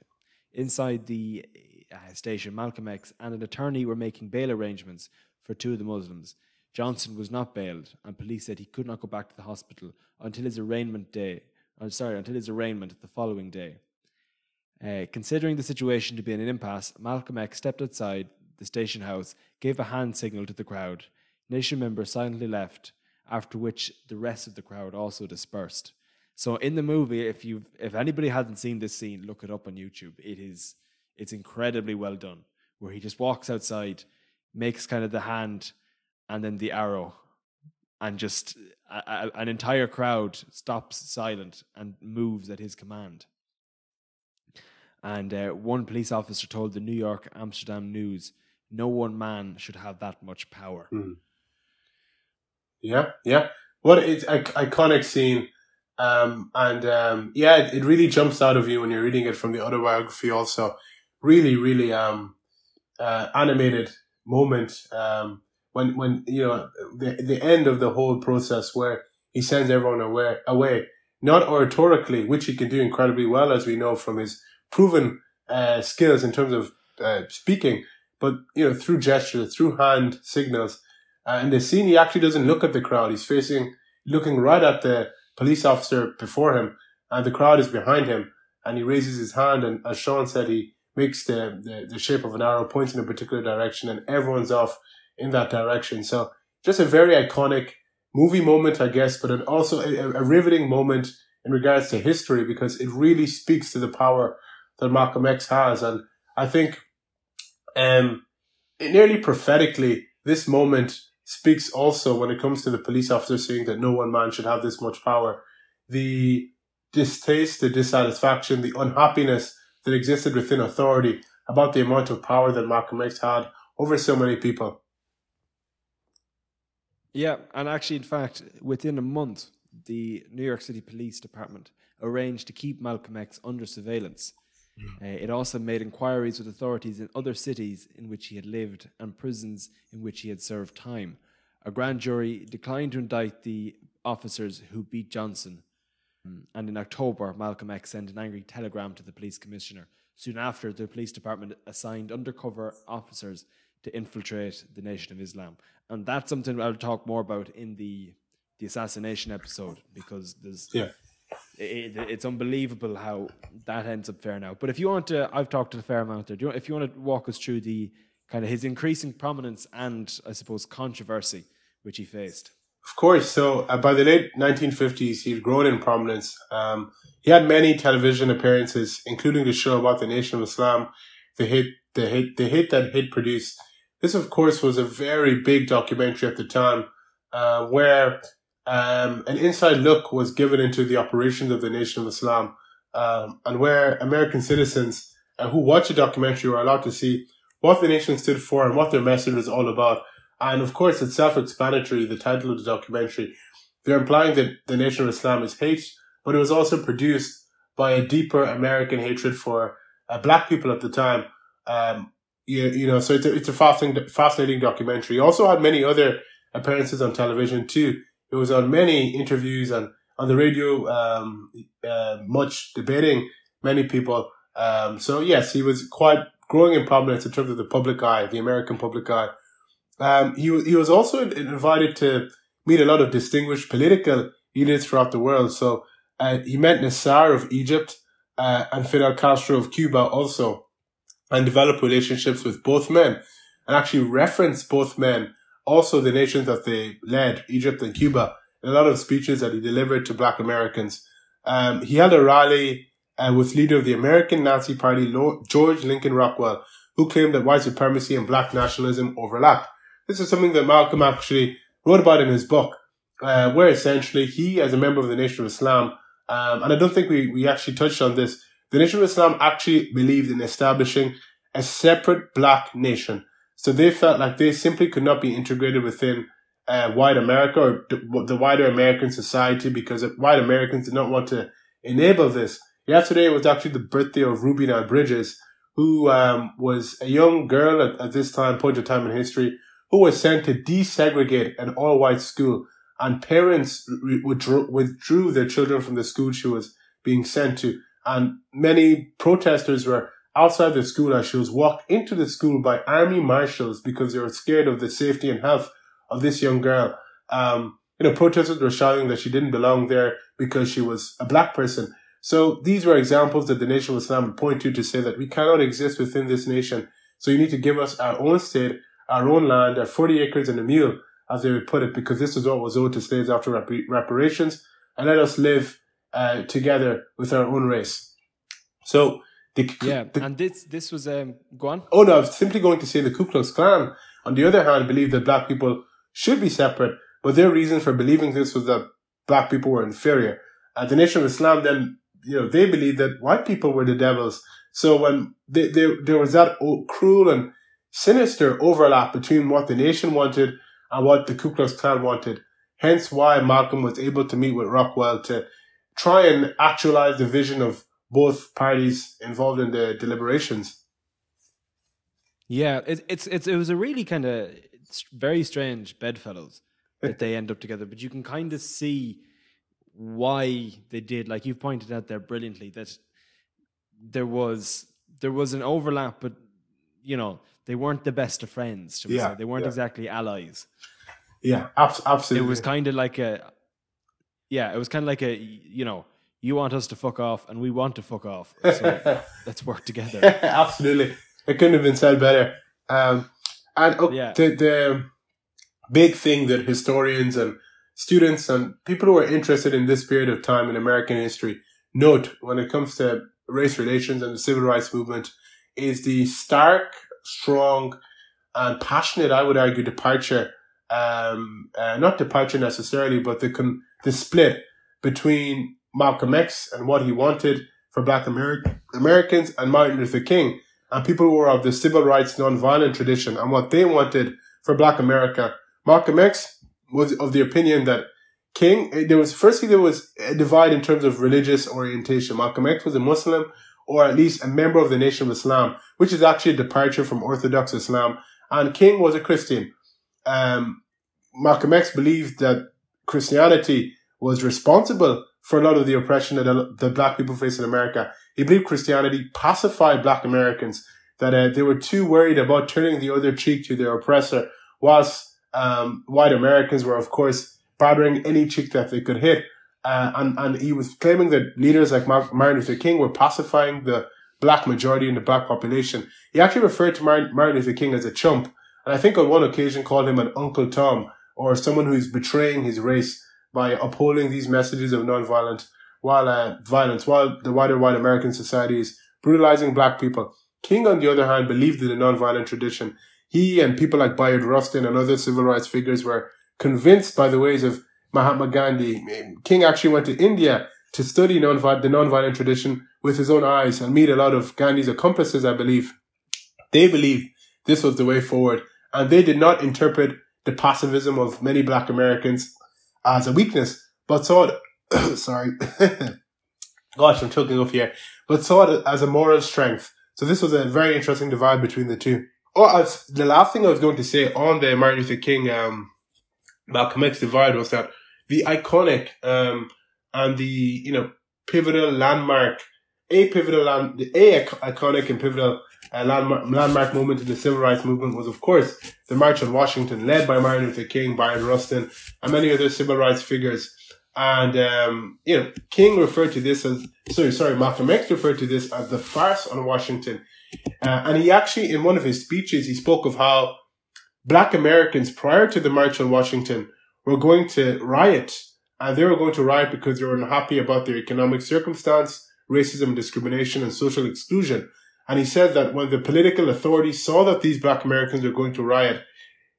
Inside the uh, station, Malcolm X and an attorney were making bail arrangements for two of the Muslims. Johnson was not bailed, and police said he could not go back to the hospital until his arraignment day. I'm sorry, until his arraignment the following day. Uh, considering the situation to be in an impasse, Malcolm X stepped outside the station house, gave a hand signal to the crowd. Nation members silently left, after which the rest of the crowd also dispersed. So in the movie, if you if anybody hasn't seen this scene, look it up on YouTube. It is it's incredibly well done. Where he just walks outside, makes kind of the hand, and then the arrow, and just a, a- an entire crowd stops silent and moves at his command. And uh, one police officer told the New York Amsterdam News, "No one man should have that much power." Yeah, yeah. What it's iconic scene, um, and um, yeah, it, it really jumps out of you when you're reading it from the autobiography. Also, really, really um, uh, animated moment um, when when you know the the end of the whole process where he sends everyone away away, not oratorically, which he can do incredibly well, as we know from his proven uh, skills in terms of uh, speaking, but you know through gesture, through hand signals. Uh, in the scene, he actually doesn't look at the crowd. He's facing, looking right at the police officer before him, and the crowd is behind him. And he raises his hand, and as Sean said, he makes the, the, the shape of an arrow, points in a particular direction, and everyone's off in that direction. So just a very iconic movie moment, I guess, but it also a, a riveting moment in regards to history because it really speaks to the power that Malcolm X has. And I think, um, nearly prophetically, this moment speaks also when it comes to the police officer saying that no one man should have this much power. The distaste, the dissatisfaction, the unhappiness that existed within authority about the amount of power that Malcolm X had over so many people. Yeah, and actually, in fact, within a month, the New York City Police Department arranged to keep Malcolm X under surveillance. Uh, it also made inquiries with authorities in other cities in which he had lived and prisons in which he had served time. A grand jury declined to indict the officers who beat Johnson. Mm, And in October, Malcolm X sent an angry telegram to the police commissioner. Soon after, the police department assigned undercover officers to infiltrate the Nation of Islam. And that's something I'll talk more about in the the assassination episode because there's Yeah. It, it's unbelievable how that ends up fair now. But if you want to, I've talked to a fair amount there. Do you, if you want to walk us through the kind of his increasing prominence and I suppose controversy which he faced. Of course. So uh, by the late 1950s, he'd grown in prominence. Um, he had many television appearances, including the show about the Nation of Islam, the hit, the hit, the Hate That Hate Produced. This, of course, was a very big documentary at the time, uh, where um, an inside look was given into the operations of the Nation of Islam, um, and where American citizens uh, who watch the documentary were allowed to see what the nation stood for and what their message was all about. And of course, it's self-explanatory, the title of the documentary. They're implying that the Nation of Islam is hate, but it was also produced by a deeper American hatred for uh, black people at the time. Um, you, you know, so it's a, it's a fascinating, fascinating documentary. It also had many other appearances on television too. It was on many interviews and on the radio, um, uh, much debating many people. Um, so yes, he was quite growing in prominence in terms of the public eye, the American public eye. Um, he, he was also invited to meet a lot of distinguished political leaders throughout the world. So uh, he met Nasser of Egypt uh, and Fidel Castro of Cuba also, and developed relationships with both men, and actually referenced both men, also the nations that they led, Egypt and Cuba, in a lot of speeches that he delivered to Black Americans. Um, he held a rally uh, with leader of the American Nazi Party, Lord George Lincoln Rockwell, who claimed that white supremacy and black nationalism overlap. This is something that Malcolm actually wrote about in his book, uh, where essentially he, as a member of the Nation of Islam, um, and I don't think we, we actually touched on this, the Nation of Islam actually believed in establishing a separate black nation. So they felt like they simply could not be integrated within uh, white America or the, wider American society because white Americans did not want to enable this. Yesterday was actually the birthday of Ruby Nile Bridges, who um, was a young girl at, at this time, point of time in history, who was sent to desegregate an all-white school, and parents withdrew, withdrew their children from the school she was being sent to, and many protesters were outside the school as she was walked into the school by army marshals because they were scared of the safety and health of this young girl. Um, you know, protesters were shouting that she didn't belong there because she was a black person. So these were examples that the Nation of Islam would point to to say that we cannot exist within this nation. So you need to give us our own state, our own land, our 40 acres and a mule, as they would put it, because this is what was owed to slaves after rep- reparations, and let us live uh, together with our own race. So the, Yeah, the, and this this was um go on. Oh no, I was simply going to say the Ku Klux Klan, on the other hand, believed that black people should be separate, but their reason for believing this was that black people were inferior. And the Nation of Islam then, you know, they believed that white people were the devils. So when they, they, there was that cruel and sinister overlap between what the nation wanted and what the Ku Klux Klan wanted. Hence why Malcolm was able to meet with Rockwell to try and actualize the vision of both parties involved in the deliberations. Yeah, it, it's it's it was a really kind of very strange bedfellows eh. that they end up together, but you can kind of see why they did. Like you've pointed out there brilliantly that there was there was an overlap, but you know they weren't the best of friends. Yeah, say. they weren't yeah. exactly allies. Yeah, abs- absolutely. It was kind of like a yeah, it was kind of like a you know you want us to fuck off and we want to fuck off, [LAUGHS] so let's work together. [LAUGHS] Absolutely. It couldn't have been said better. Um, and oh, Yeah. the, the big thing that historians and students and people who are interested in this period of time in American history note when it comes to race relations and the civil rights movement is the stark, strong, and passionate, I would argue, departure, um, uh, not departure necessarily, but the, con- the split between Malcolm X and what he wanted for black Ameri- Americans and Martin Luther King and people who were of the civil rights nonviolent tradition and what they wanted for black America. Malcolm X was of the opinion that King, eh, there was, firstly, there was a divide in terms of religious orientation. Malcolm X was a Muslim, or at least a member of the Nation of Islam, which is actually a departure from Orthodox Islam. And King was a Christian. Um, Malcolm X believed that Christianity was responsible for a lot of the oppression that the black people face in America. He believed Christianity pacified black Americans, that uh, they were too worried about turning the other cheek to their oppressor, whilst um, white Americans were, of course, battering any cheek that they could hit. Uh, and, and he was claiming that leaders like Martin Luther King were pacifying the black majority in the black population. He actually referred to Martin, Luther King as a chump. And I think on one occasion called him an Uncle Tom or someone who's betraying his race by upholding these messages of nonviolent while uh, violence, while the wider white American society is brutalizing black people. King, on the other hand, believed in the nonviolent tradition. He and people like Bayard Rustin and other civil rights figures were convinced by the ways of Mahatma Gandhi. King actually went to India to study non-violent, the nonviolent tradition with his own eyes and meet a lot of Gandhi's accomplices, I believe. They believed this was the way forward, and they did not interpret the pacifism of many black Americans as a weakness, but saw it, [COUGHS] sorry, [COUGHS] gosh, I'm choking off here, but saw it as a moral strength. So this was a very interesting divide between the two. Oh, the last thing I was going to say on the Martin Luther King, um, Malcolm X divide was that the iconic, um, and the, you know, pivotal landmark, a pivotal land, the a iconic and pivotal uh, landmark, landmark moment in the civil rights movement was, of course, the March on Washington, led by Martin Luther King, Bayard Rustin, and many other civil rights figures. And, um, you know, King referred to this as, sorry, sorry, Malcolm X referred to this as the farce on Washington. Uh, and he actually, in one of his speeches, he spoke of how black Americans prior to the March on Washington were going to riot. And they were going to riot because they were unhappy about their economic circumstance, racism, discrimination, and social exclusion. And he said that when the political authorities saw that these black Americans were going to riot,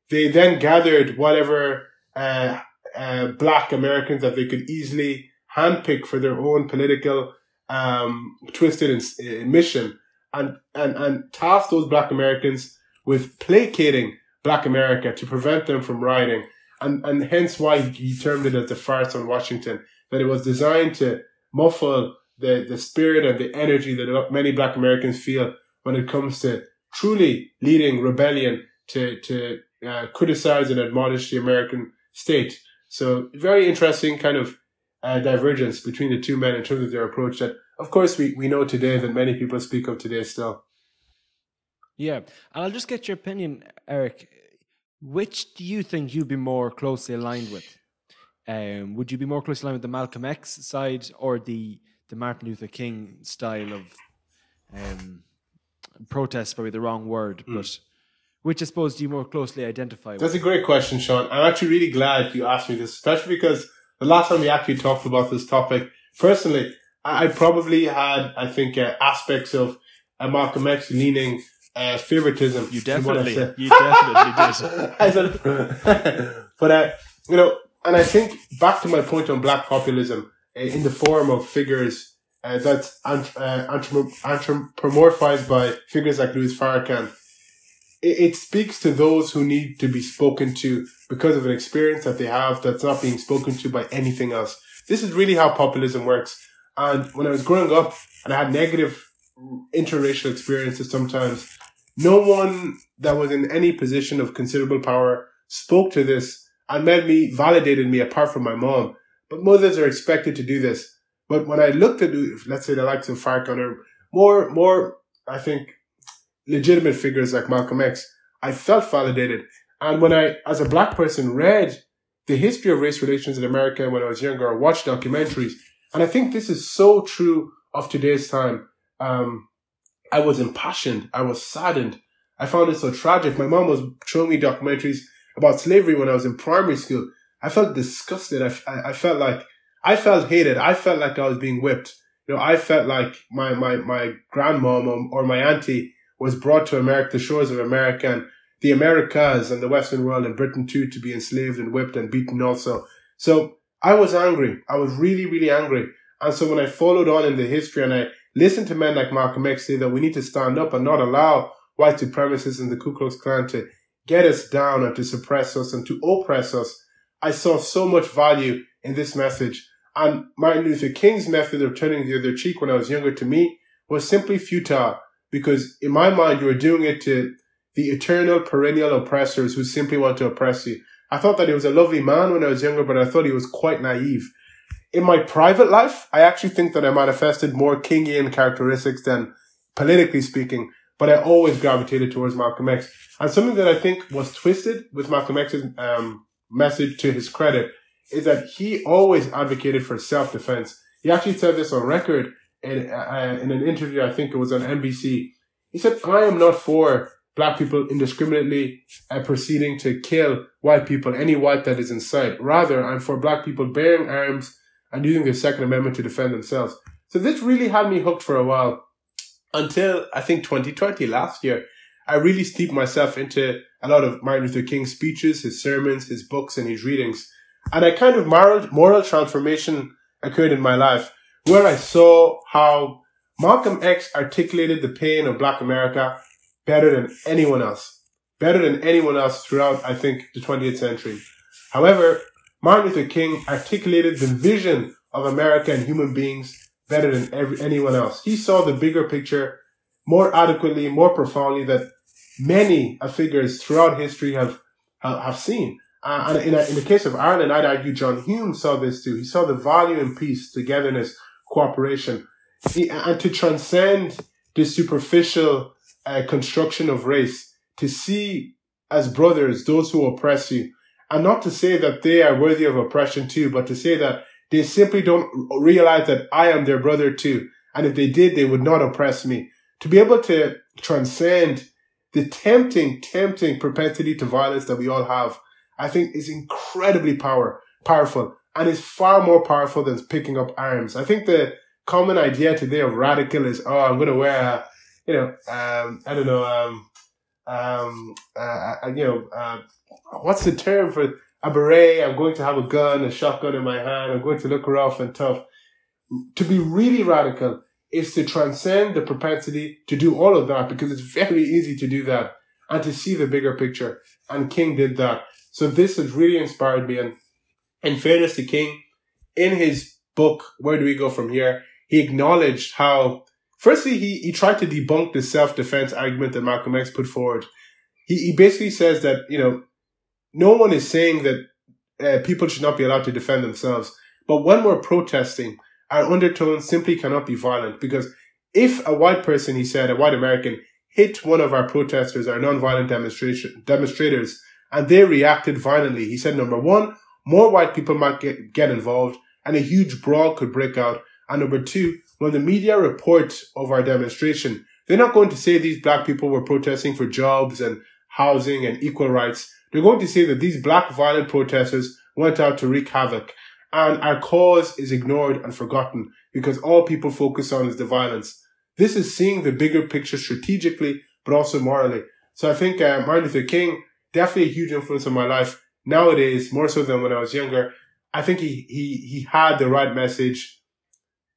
they then gathered whatever uh, uh, black Americans that they could easily handpick for their own political um, twisted uh, mission and, and, and tasked those black Americans with placating black America to prevent them from rioting. And, and hence why he termed it as the farce on Washington, that it was designed to muffle the, the spirit and the energy that many black Americans feel when it comes to truly leading rebellion to, to uh, criticize and admonish the American state. So very interesting kind of uh, divergence between the two men in terms of their approach that, of course, we, we know today that many people speak of today still. Yeah. And I'll just get your opinion, Eric. Which do you think you'd be more closely aligned with? Um, would you be more closely aligned with the Malcolm X side or the the Martin Luther King style of um, protest, probably the wrong word, mm. but which I suppose do you more closely identify That's with? a great question, Sean. I'm actually really glad you asked me this, especially because the last time we actually talked about this topic, personally, I, I probably had, I think, uh, aspects of uh, Malcolm X leaning uh, favoritism. You definitely, you definitely did. [LAUGHS] [LAUGHS] But uh, you know, and I think back to my point on black populism, in the form of figures uh, that's uh, anthropomorphized by figures like Louis Farrakhan. It, it speaks to those who need to be spoken to because of an experience that they have that's not being spoken to by anything else. This is really how populism works. And when I was growing up and I had negative interracial experiences sometimes, no one that was in any position of considerable power spoke to this and made me, validated me apart from my mom. But mothers are expected to do this. But when I looked at, let's say, the likes of Farrakhan or more, more, I think, legitimate figures like Malcolm X, I felt validated. And when I, as a black person, read the history of race relations in America when I was younger, I watched documentaries, and I think this is so true of today's time. Um, I was impassioned. I was saddened. I found it so tragic. My mom was showing me documentaries about slavery when I was in primary school. I felt disgusted. I, I, I felt like, I felt hated. I felt like I was being whipped. You know, I felt like my, my, my grandmom or, or my auntie was brought to America, the shores of America and the Americas and the Western world and Britain too to be enslaved and whipped and beaten also. So I was angry. I was really, really angry. And so when I followed on in the history and I listened to men like Malcolm X say that we need to stand up and not allow white supremacists and the Ku Klux Klan to get us down and to suppress us and to oppress us, I saw so much value in this message. And Martin Luther King's method of turning the other cheek when I was younger to me was simply futile because in my mind, you were doing it to the eternal perennial oppressors who simply want to oppress you. I thought that he was a lovely man when I was younger, but I thought he was quite naive. In my private life, I actually think that I manifested more Kingian characteristics than politically speaking, but I always gravitated towards Malcolm X. And something that I think was twisted with Malcolm X's um, message to his credit is that he always advocated for self-defense. He actually said this on record in, uh, in an interview, I think it was on NBC. He said, I am not for black people indiscriminately uh, proceeding to kill white people, any white that is in sight. Rather, I'm for black people bearing arms and using their Second Amendment to defend themselves. So this really had me hooked for a while until I think 2020 last year. I really steeped myself into a lot of Martin Luther King's speeches, his sermons, his books, and his readings. And a kind of moral, moral transformation occurred in my life where I saw how Malcolm X articulated the pain of black America better than anyone else, better than anyone else throughout, I think, the 20th century. However, Martin Luther King articulated the vision of America and human beings better than every, anyone else. He saw the bigger picture more adequately, more profoundly that many figures throughout history have, have seen. Uh, and in, in the case of Ireland, I'd argue John Hume saw this too. He saw the value in peace, togetherness, cooperation. He, and to transcend the superficial uh, construction of race, to see as brothers those who oppress you, and not to say that they are worthy of oppression too, but to say that they simply don't realize that I am their brother too. And if they did, they would not oppress me. To be able to transcend the tempting, tempting propensity to violence that we all have, I think is incredibly power, powerful and is far more powerful than picking up arms. I think the common idea today of radical is, oh, I'm going to wear a, you know, um, I don't know, um, um, uh, uh, you know, uh, what's the term for a beret? I'm going to have a gun, a shotgun in my hand. I'm going to look rough and tough. To be really radical is to transcend the propensity to do all of that because it's very easy to do that and to see the bigger picture. And King did that. So this has really inspired me. And in fairness to King, in his book, Where Do We Go From Here? He acknowledged how Firstly, he, he tried to debunk the self-defense argument that Malcolm X put forward. He, he basically says that, you know, no one is saying that uh, people should not be allowed to defend themselves. But when we're protesting, our undertones simply cannot be violent because if a white person, he said, a white American, hit one of our protesters, our nonviolent demonstration demonstrators, and they reacted violently, he said, number one, more white people might get, get involved and a huge brawl could break out. And number two, when the media report of our demonstration, they're not going to say these black people were protesting for jobs and housing and equal rights. They're going to say that these black violent protesters went out to wreak havoc. And our cause is ignored and forgotten because all people focus on is the violence. This is seeing the bigger picture strategically, but also morally. So I think uh, Martin Luther King, definitely a huge influence on my life nowadays, more so than when I was younger. I think he, he, he had the right message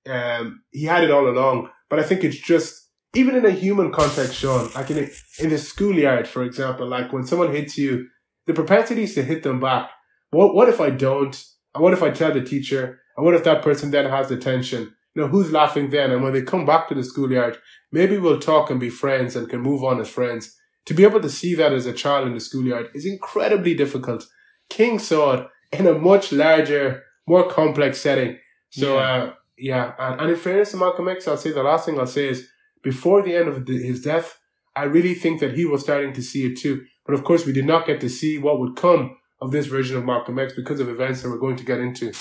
um, he had it all along. But I think it's just even in a human context, Sean, like in a, in the schoolyard, for example, like when someone hits you, the propensity is to hit them back. What what if I don't? And what if I tell the teacher? And what if that person then has detention? You know, who's laughing then? And when they come back to the schoolyard, maybe we'll talk and be friends and can move on as friends. To be able to see that as a child in the schoolyard is incredibly difficult. King saw it in a much larger, more complex setting. So, yeah. uh, yeah, and, and in fairness to Malcolm X, I'll say the last thing I'll say is before the end of the, his death, I really think that he was starting to see it too. But of course, we did not get to see what would come of this version of Malcolm X because of events that we're going to get into.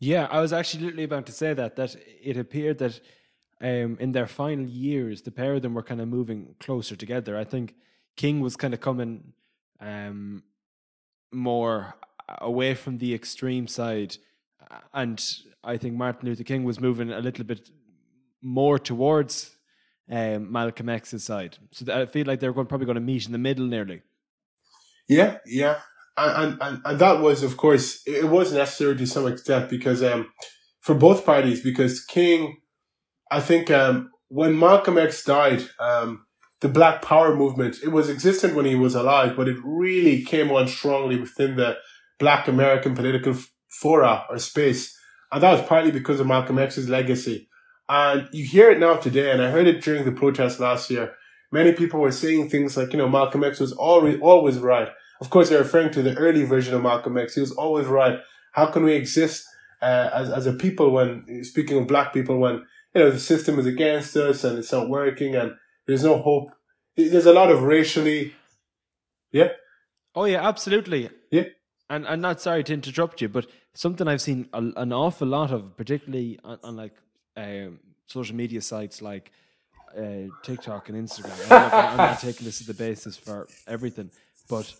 Yeah, I was actually literally about to say that that it appeared that um, in their final years, the pair of them were kind of moving closer together. I think King was kind of coming um, more away from the extreme side, and I think Martin Luther King was moving a little bit more towards um, Malcolm X's side. So I feel like they're going, probably going to meet in the middle nearly. Yeah, yeah. And, and, and that was, of course, it was necessary to some extent because, um, for both parties, because King, I think, um, when Malcolm X died, um, the Black Power movement, it was existent when he was alive, but it really came on strongly within the Black American political fora or space. And that was partly because of Malcolm X's legacy. And you hear it now today, and I heard it during the protest last year. Many people were saying things like, you know, Malcolm X was always, always right. Of course, they're referring to the early version of Malcolm X. He was always right. How can we exist uh, as, as a people when, speaking of black people, when, you know, the system is against us and it's not working and there's no hope. There's a lot of racially, yeah. Oh yeah, absolutely. Yeah. And I'm not sorry to interrupt you, but something I've seen a, an awful lot of, particularly on, on like um, social media sites like uh, TikTok and Instagram. I'm not, I'm not taking this as the basis for everything, but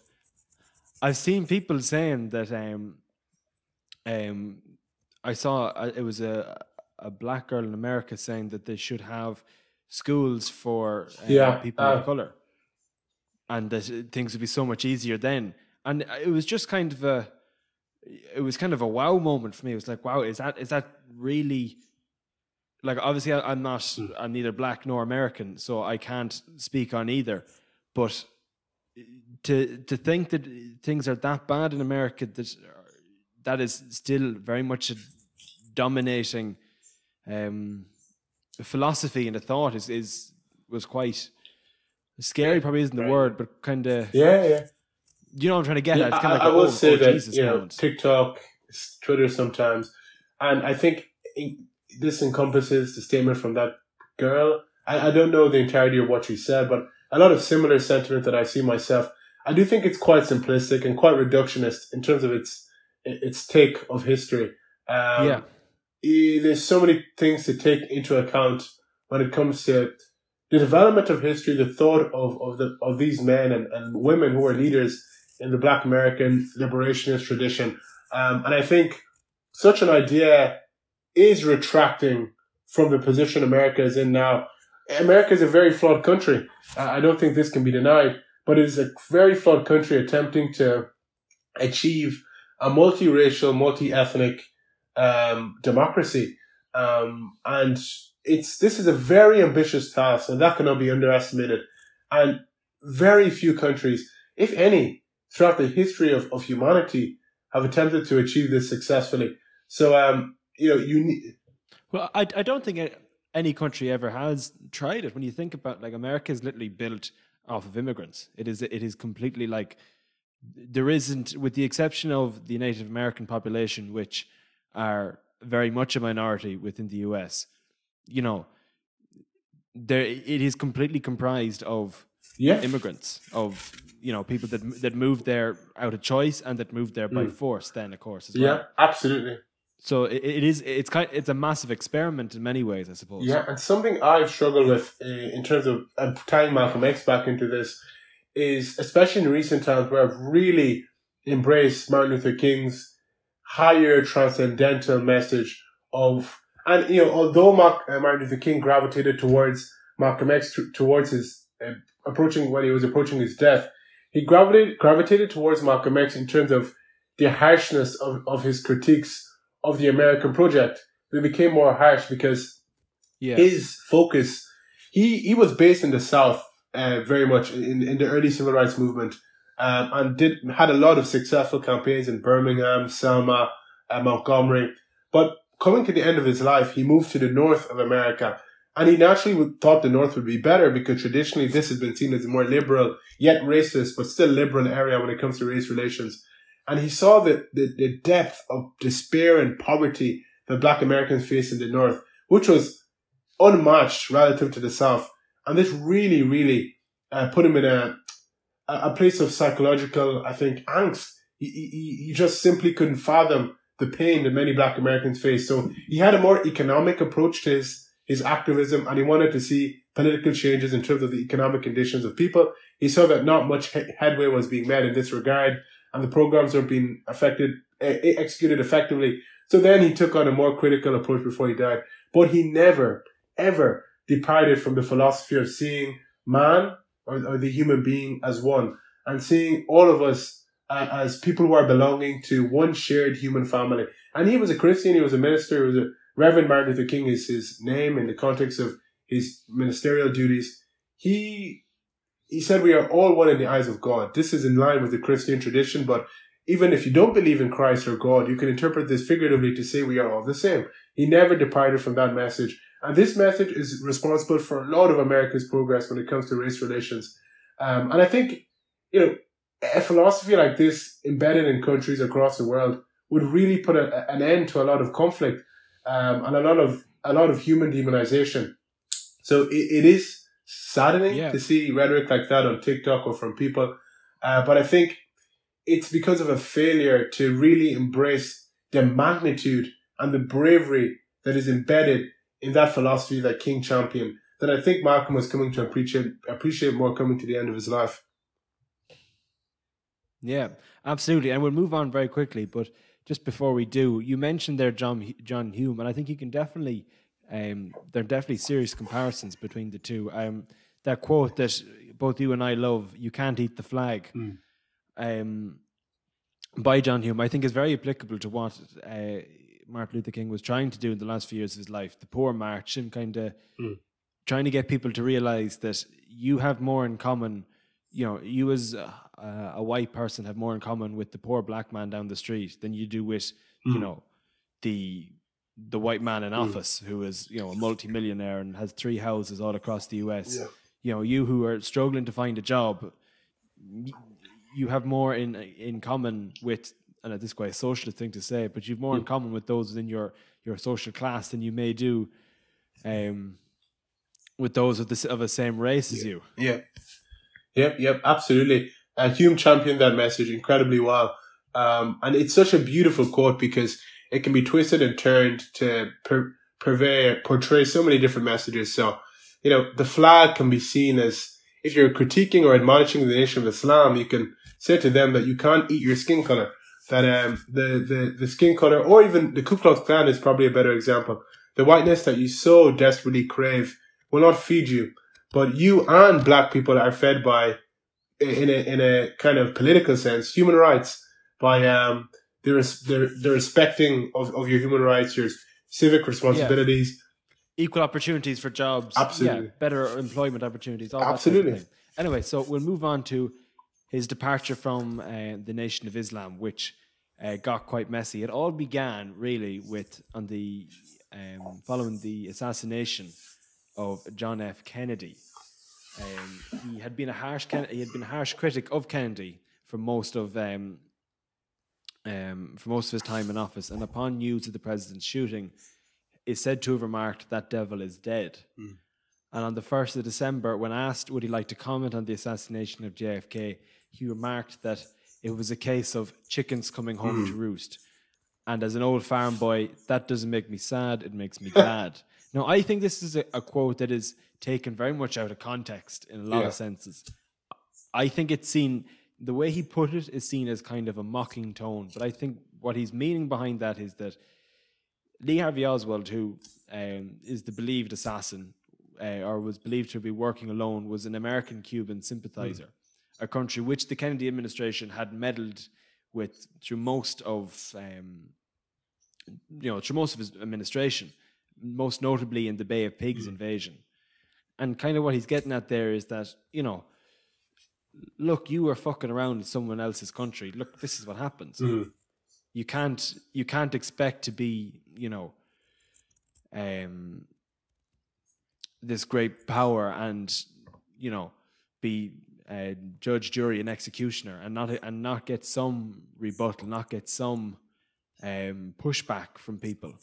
I've seen people saying that um, um, I saw uh, it was a a black girl in America saying that they should have schools for uh, Yeah, people uh, of color, and that uh, things would be so much easier then. And it was just kind of a, it was kind of a wow moment for me. It was like, wow, is that is that really? Like obviously, I, I'm not. I'm neither black nor American, so I can't speak on either. But to to think that things are that bad in America that that is still very much a dominating um, philosophy and a thought is is was quite scary. Probably isn't the word, but kind of Yeah, yeah. you know what I'm trying to get Yeah, at. It's I, kind I like will oh, say oh, that Jesus you know. TikTok, Twitter sometimes, and I think this encompasses the statement from that girl. I, I don't know the entirety of what she said, but a lot of similar sentiment that I see myself. I do think it's quite simplistic and quite reductionist in terms of its its take of history. Um, yeah, there's so many things to take into account when it comes to the development of history, the thought of, of the of these men and, and women who are leaders in the Black American liberationist tradition. Um, and I think such an idea is retracting from the position America is in now. America is a very flawed country. I don't think this can be denied, but it is a very flawed country attempting to achieve a multiracial, multi-ethnic um, democracy. Um, and it's this is a very ambitious task, and that cannot be underestimated. And very few countries, if any, throughout the history of, of humanity, have attempted to achieve this successfully. So, um, you know, you need, Well, I, I don't think any country ever has tried it. When you think about like America is literally built off of immigrants. It is it is completely like there isn't, with the exception of the Native American population, which are very much a minority within the U.S. You know, there it is completely comprised of yeah, immigrants of you know people that that moved there out of choice and that moved there by mm. force. Then of course as well. yeah, absolutely. So it, it is it's kind it's a massive experiment in many ways, I suppose. Yeah, and something I've struggled with uh, in terms of uh, tying Malcolm X back into this is, especially in recent times, where I've really embraced Martin Luther King's higher transcendental message of, and you know, although Mark, uh, Martin Luther King gravitated towards Malcolm X t- towards his uh, approaching when he was approaching his death, he gravitated gravitated towards Malcolm X in terms of the harshness of, of his critiques of the American project. They became more harsh because Yeah. his focus he he was based in the south uh, very much in, in the early civil rights movement um, and did had a lot of successful campaigns in birmingham selma uh, montgomery but coming to the end of his life he moved to the north of america and he naturally would, thought the north would be better because traditionally this has been seen as a more liberal yet racist but still liberal area when it comes to race relations and he saw the, the, the depth of despair and poverty that black americans face in the north which was unmatched relative to the South. And this really, really uh, put him in a, a a place of psychological, I think, angst. He, he, he just simply couldn't fathom the pain that many black Americans face. So he had a more economic approach to his, his activism and he wanted to see political changes in terms of the economic conditions of people. He saw that not much headway was being made in this regard and the programs were being affected, executed effectively. So then he took on a more critical approach before he died. But he never, ever departed from the philosophy of seeing man or, or the human being as one and seeing all of us uh, as people who are belonging to one shared human family. And he was a Christian, he was a minister, he was a Reverend Martin Luther King is his name in the context of his ministerial duties. He he said we are all one in the eyes of God. This is in line with the Christian tradition, but even if you don't believe in Christ or God, you can interpret this figuratively to say we are all the same. He never departed from that message. And this message is responsible for a lot of America's progress when it comes to race relations. Um, and I think, you know, a philosophy like this embedded in countries across the world would really put a, an end to a lot of conflict um, and a lot of a lot of human demonization. So it, it is saddening Yeah. to see rhetoric like that on TikTok or from people, uh, but I think it's because of a failure to really embrace the magnitude and the bravery that is embedded in that philosophy that King championed. That I think Malcolm was coming to appreciate appreciate more coming to the end of his life. Yeah, absolutely. And we'll move on very quickly. But just before we do, you mentioned there John John Hume, and I think you can definitely um, there are definitely serious comparisons between the two. Um, that quote that both you and I love, "You can't eat the flag," um, by John Hume, I think is very applicable to what uh, Martin Luther King was trying to do in the last few years of his life, the poor march, and kind of trying to get people to realize that you have more in common. You know, you as a, a white person have more in common with the poor black man down the street than you do with, you know, the the white man in office who is you know a multimillionaire and has three houses all across the U.S. Yeah. You know, you who are struggling to find a job, you have more in in common with. And this is quite a socialist thing to say, but you've more in common with those within your your social class than you may do, um, with those of the of the same race as you. Yeah. Yep, yep, absolutely. Uh, Hume championed that message incredibly well. Um, and it's such a beautiful quote because it can be twisted and turned to per- purvey, portray so many different messages. So, you know, the flag can be seen as if you're critiquing or admonishing the nation of Islam, you can say to them that you can't eat your skin color. That um, the, the, the skin color, or even the Ku Klux Klan is probably a better example. The whiteness that you so desperately crave will not feed you but you and black people are fed by in a in a kind of political sense human rights by um the res- the, the respecting of, of your human rights your civic responsibilities equal opportunities for jobs, Absolutely. yeah, better employment opportunities, that type of Absolutely. Anyway, so we'll move on to his departure from uh, the Nation of Islam, which uh, got quite messy. It all began really with on the um, following the assassination of John F. Kennedy. Um, he had been a harsh he had been a harsh critic of Kennedy for most of um, um, for most of his time in office, and upon news of the president's shooting, is said to have remarked, That devil is dead. And on the 1st of December, when asked would he like to comment on the assassination of JFK, he remarked that it was a case of chickens coming home to roost. And as an old farm boy, that doesn't make me sad, it makes me [LAUGHS] glad. now, I think this is a, a quote that is taken very much out of context in a lot Yeah. of senses. I think it's seen, the way he put it is seen as kind of a mocking tone. But I think what he's meaning behind that is that Lee Harvey Oswald, who um, is the believed assassin uh, or was believed to be working alone, was an American Cuban sympathizer, a country which the Kennedy administration had meddled with through most of, um, you know, through most of his administration, most notably in the Bay of Pigs invasion. And kind of what he's getting at there is that, you know, look, you were fucking around in someone else's country. Look, this is what happens. You can't you can't expect to be you know um this great power and you know be uh, judge jury and executioner and not and not get some rebuttal not get some um pushback from people.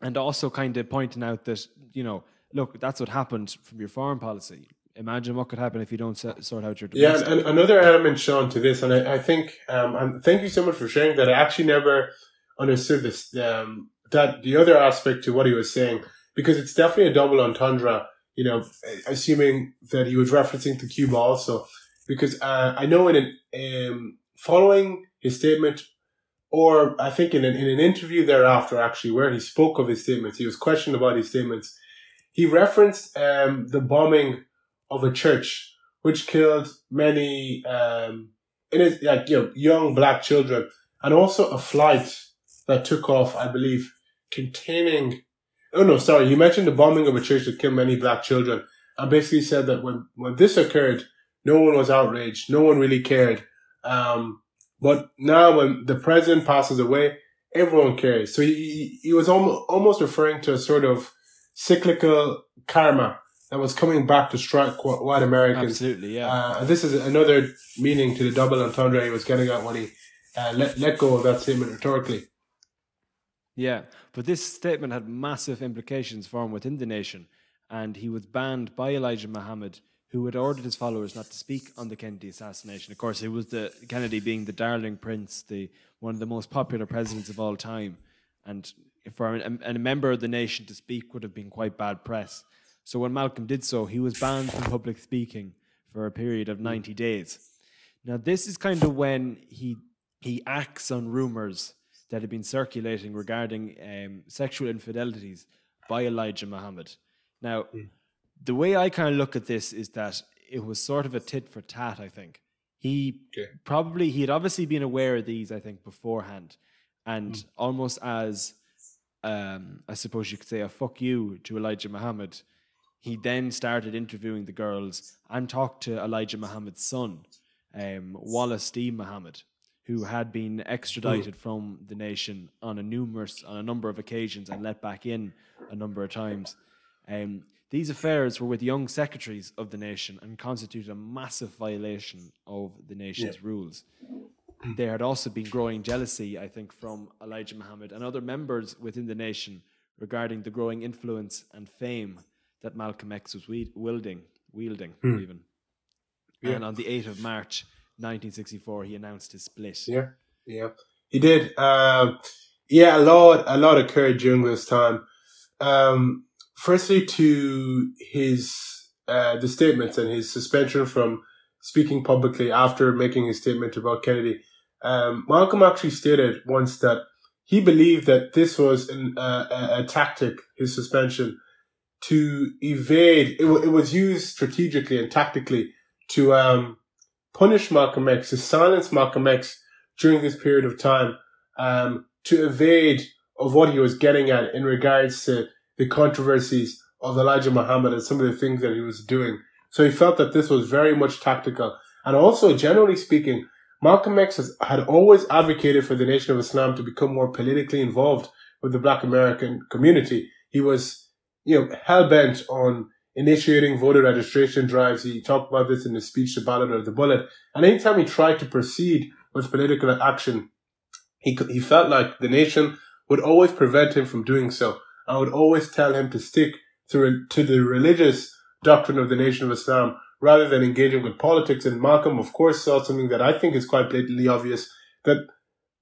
And also kind of pointing out that you know look that's what happened from your foreign policy imagine what could happen if you don't sort out your yeah domestic. and, and another element sean to this and i, I think um and thank you so much for sharing that i actually never understood this um that the other aspect to what he was saying because it's definitely a double entendre you know assuming that he was referencing to cuba also because uh, i know in an um following his statement or I think in an, in an interview thereafter, actually, where he spoke of his statements, he was questioned about his statements. He referenced um, the bombing of a church, which killed many, um, it, like you know, young black children, and also a flight that took off, I believe, containing. Oh no, sorry, you mentioned the bombing of a church that killed many black children, and basically said that when when this occurred, no one was outraged, no one really cared. Um, But now when the president passes away, everyone cares. So he, he was almost, almost referring to a sort of cyclical karma that was coming back to strike white Americans. Absolutely, yeah. Uh, this is another meaning to the double entendre he was getting at when he uh, let, let go of that statement rhetorically. Yeah, but this statement had massive implications for him within the nation, and he was banned by Elijah Muhammad, who had ordered his followers not to speak on the Kennedy assassination. Of course, it was the Kennedy being the darling prince, the one of the most popular presidents of all time, and for a, a member of the nation to speak would have been quite bad press. So when Malcolm did so, he was banned from public speaking for a period of 90 days. Now, this is kind of when he he acts on rumors that had been circulating regarding um, sexual infidelities by Elijah Muhammad. Now, mm. the way I kind of look at this is that it was sort of a tit for tat. I think he okay. probably he had obviously been aware of these. I think beforehand, and mm. almost as um, I suppose you could say a fuck you to Elijah Muhammad he then started interviewing the girls and talked to Elijah Muhammad's son, um, Wallace D. Muhammad, who had been extradited from the nation on a numerous on a number of occasions and let back in a number of times. Um, these affairs were with young secretaries of the nation and constituted a massive violation of the nation's yeah. rules. There had also been growing jealousy, I think, from Elijah Muhammad and other members within the nation regarding the growing influence and fame that Malcolm X was wielding, wielding hmm. even. Yeah. And on the 8th of March 1964, he announced his split. Yeah, yeah, he did. Um, yeah, a lot, a lot occurred during this time. Um, firstly, to his uh, the statements and his suspension from speaking publicly after making his statement about Kennedy. Um, Malcolm actually stated once that he believed that this was an, uh, a, a tactic, his suspension, to evade. It, it was used strategically and tactically to um, punish Malcolm X, to silence Malcolm X during this period of time, um, to evade of what he was getting at in regards to the controversies of Elijah Muhammad and some of the things that he was doing. So he felt that this was very much tactical. And also, generally speaking, Malcolm X has, had always advocated for the Nation of Islam to become more politically involved with the Black American community. He was you know, hell bent on initiating voter registration drives. He talked about this in his speech, The Ballot or the Bullet. And anytime he tried to proceed with political action, he, he felt like the nation would always prevent him from doing so. I would always tell him to stick to, to the religious doctrine of the Nation of Islam rather than engaging with politics. And Malcolm, of course, saw something that I think is quite blatantly obvious that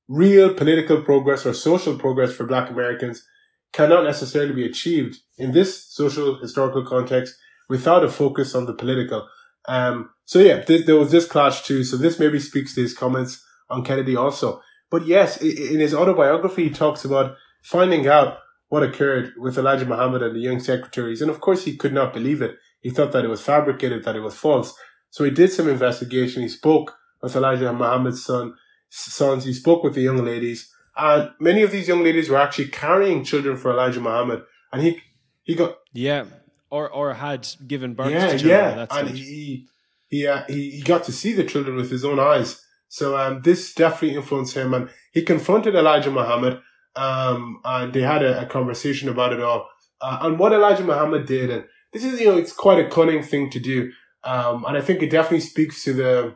real political progress or social progress for black Americans cannot necessarily be achieved in this social historical context without a focus on the political. Um, so yeah, th- there was this clash too. So this maybe speaks to his comments on Kennedy also. But yes, in his autobiography, he talks about finding out what occurred with Elijah Muhammad and the young secretaries. And of course, he could not believe it. He thought that it was fabricated, that it was false. So he did some investigation. He spoke with Elijah Muhammad's son, sons. He spoke with the young ladies. And many of these young ladies were actually carrying children for Elijah Muhammad. And he, he got. Yeah. Or, or had given birth yeah, to children. Yeah. And he, he, uh, he, he got to see the children with his own eyes. So, um, this definitely influenced him. And he confronted Elijah Muhammad. Um, and they had a, a conversation about it all. Uh, and what Elijah Muhammad did. And this is, you know, it's quite a cunning thing to do. Um, and I think it definitely speaks to the,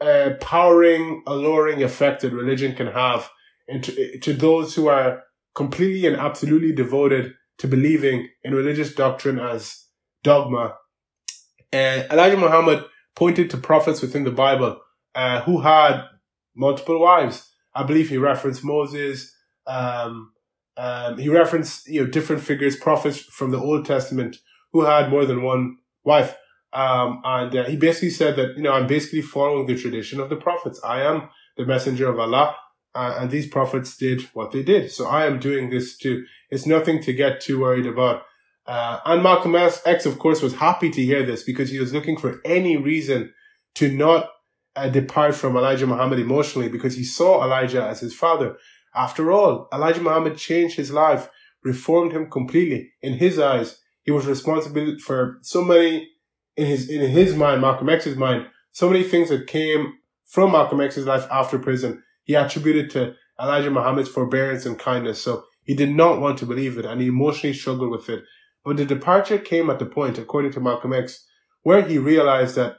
uh, powering, alluring effect that religion can have and to, to those who are completely and absolutely devoted to believing in religious doctrine as dogma. Uh, Elijah Muhammad pointed to prophets within the Bible uh, who had multiple wives. I believe he referenced Moses. Um, um, he referenced you know different figures, prophets from the Old Testament who had more than one wife. Um, and uh, he basically said that you know I'm basically following the tradition of the prophets. I am the messenger of Allah uh, and these prophets did what they did. So I am doing this too. It's nothing to get too worried about. Uh, and Malcolm X, of course, was happy to hear this because he was looking for any reason to not uh, depart from Elijah Muhammad emotionally because he saw Elijah as his father. After all, Elijah Muhammad changed his life, reformed him completely. In his eyes, he was responsible for so many, in his, in his mind, Malcolm X's mind, so many things that came from Malcolm X's life after prison, he attributed to Elijah Muhammad's forbearance and kindness. So he did not want to believe it and he emotionally struggled with it. But the departure came at the point, according to Malcolm X, where he realized that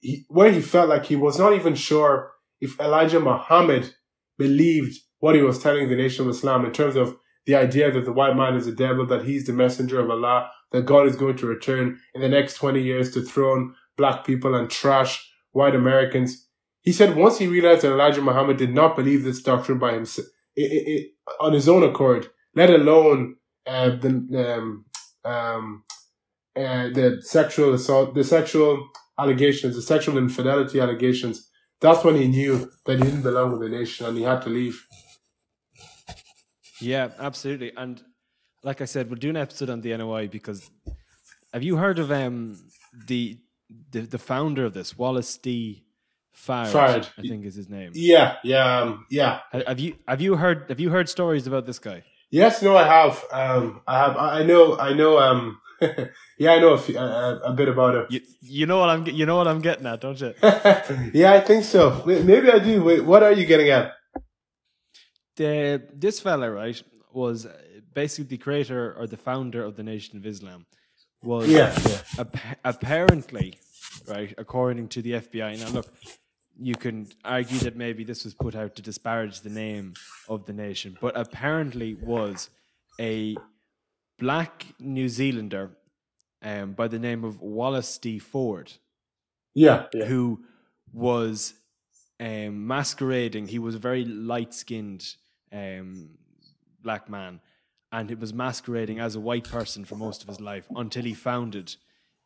he, where he felt like he was not even sure if Elijah Muhammad believed what he was telling the nation of Islam in terms of the idea that the white man is a devil, that he's the messenger of Allah, that God is going to return in the next 20 years to throne black people and trash white Americans. He said once he realized that Elijah Muhammad did not believe this doctrine by himself, it, it, it, on his own accord, let alone uh, the um, um, uh, the sexual assault, the sexual allegations, the sexual infidelity allegations. That's when he knew that he didn't belong with the nation and he had to leave. Yeah, absolutely. And like I said, we're doing an episode on the NOI because have you heard of um the the, the founder of this, Wallace D. Fard, Fard. I think is his name. Yeah, yeah, um, yeah. Have you have you heard have you heard stories about this guy? Yes, no, I have. Um, I have. I know. I know. Um, [LAUGHS] yeah, I know a, few, a, a bit about it. You you know what I'm you know what I'm getting at, don't you? [LAUGHS] yeah, I think so. Maybe I do. Wait, what are you getting at? the this fella right was basically the creator or the founder of the Nation of Islam. Was Yeah, yeah. ap- apparently right according to the FBI. Now look, you can argue that maybe this was put out to disparage the name of the nation, but apparently was a black New Zealander um, by the name of Wallace D. Ford Yeah, yeah. who was um, masquerading. He was a very light skinned um, black man, and it was masquerading as a white person for most of his life until he founded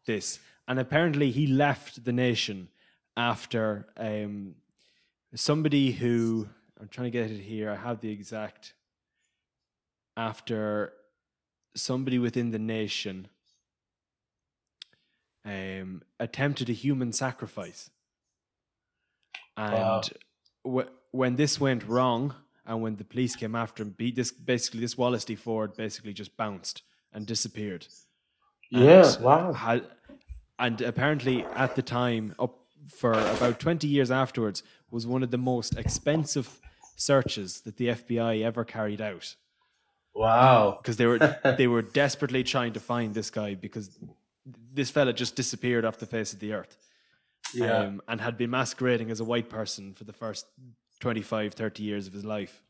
this. And apparently, he left the nation after um, somebody who I'm trying to get it here. I have the exact after somebody within the nation um, attempted a human sacrifice. And Wow. wh- when this went wrong, and when the police came after him, be- this basically this Wallace D. Ford basically just bounced and disappeared. Yeah, And wow. Had, and apparently, at the time, up for about twenty years afterwards, was one of the most expensive searches that the FBI ever carried out Wow. because they were [LAUGHS] they were desperately trying to find this guy because this fella just disappeared off the face of the earth Yeah. um, and had been masquerading as a white person for the first 25 30 years of his life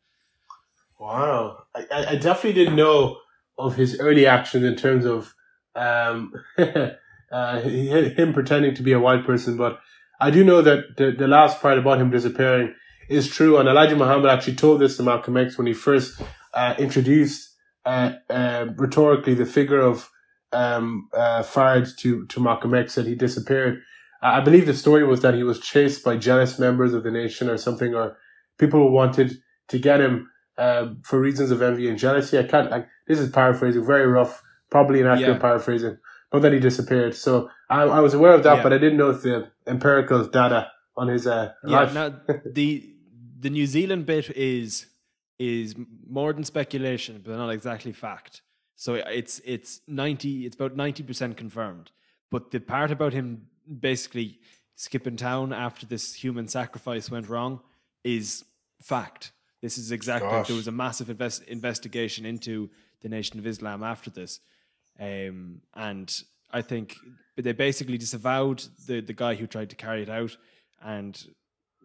Wow. I, I I definitely didn't know of his early actions in terms of um, [LAUGHS] uh, him pretending to be a white person, but I do know that the, the last part about him disappearing is true. And Elijah Muhammad actually told this to Malcolm X when he first uh, introduced uh, uh, rhetorically the figure of um, uh, Fard to, to Malcolm X that he disappeared. I believe the story was that he was chased by jealous members of the nation or something, or people who wanted to get him um, for reasons of envy and jealousy. I can't. Like, this is paraphrasing, very rough, probably an accurate Yeah. paraphrasing. But then he disappeared. So I, I was aware of that, Yeah. but I didn't know the empirical data on his uh, yeah life. now [LAUGHS] the the new zealand bit is is more than speculation but not exactly fact so it's it's 90 it's about 90% confirmed but the part about him basically skipping town after this human sacrifice went wrong is fact this is exactly Gosh. there was a massive invest, investigation into the nation of islam after this um, and I think they basically disavowed the, the guy who tried to carry it out, and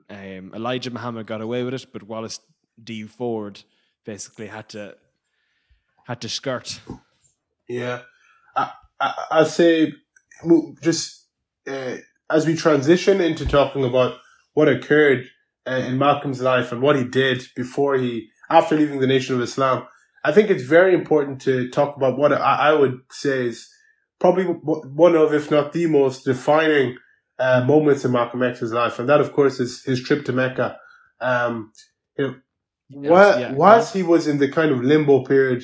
um, Elijah Muhammad got away with it, but Wallace D. Ford basically had to had to skirt. Yeah, I, I, I'll say just uh, as we transition into talking about what occurred uh, in Malcolm's life and what he did before he, after leaving the Nation of Islam, I think it's very important to talk about what I, I would say is probably one of, if not the most defining uh, moments in Malcolm X's life, and that, of course, is his trip to Mecca. Um, you know, while, yeah. whilst he was in the kind of limbo period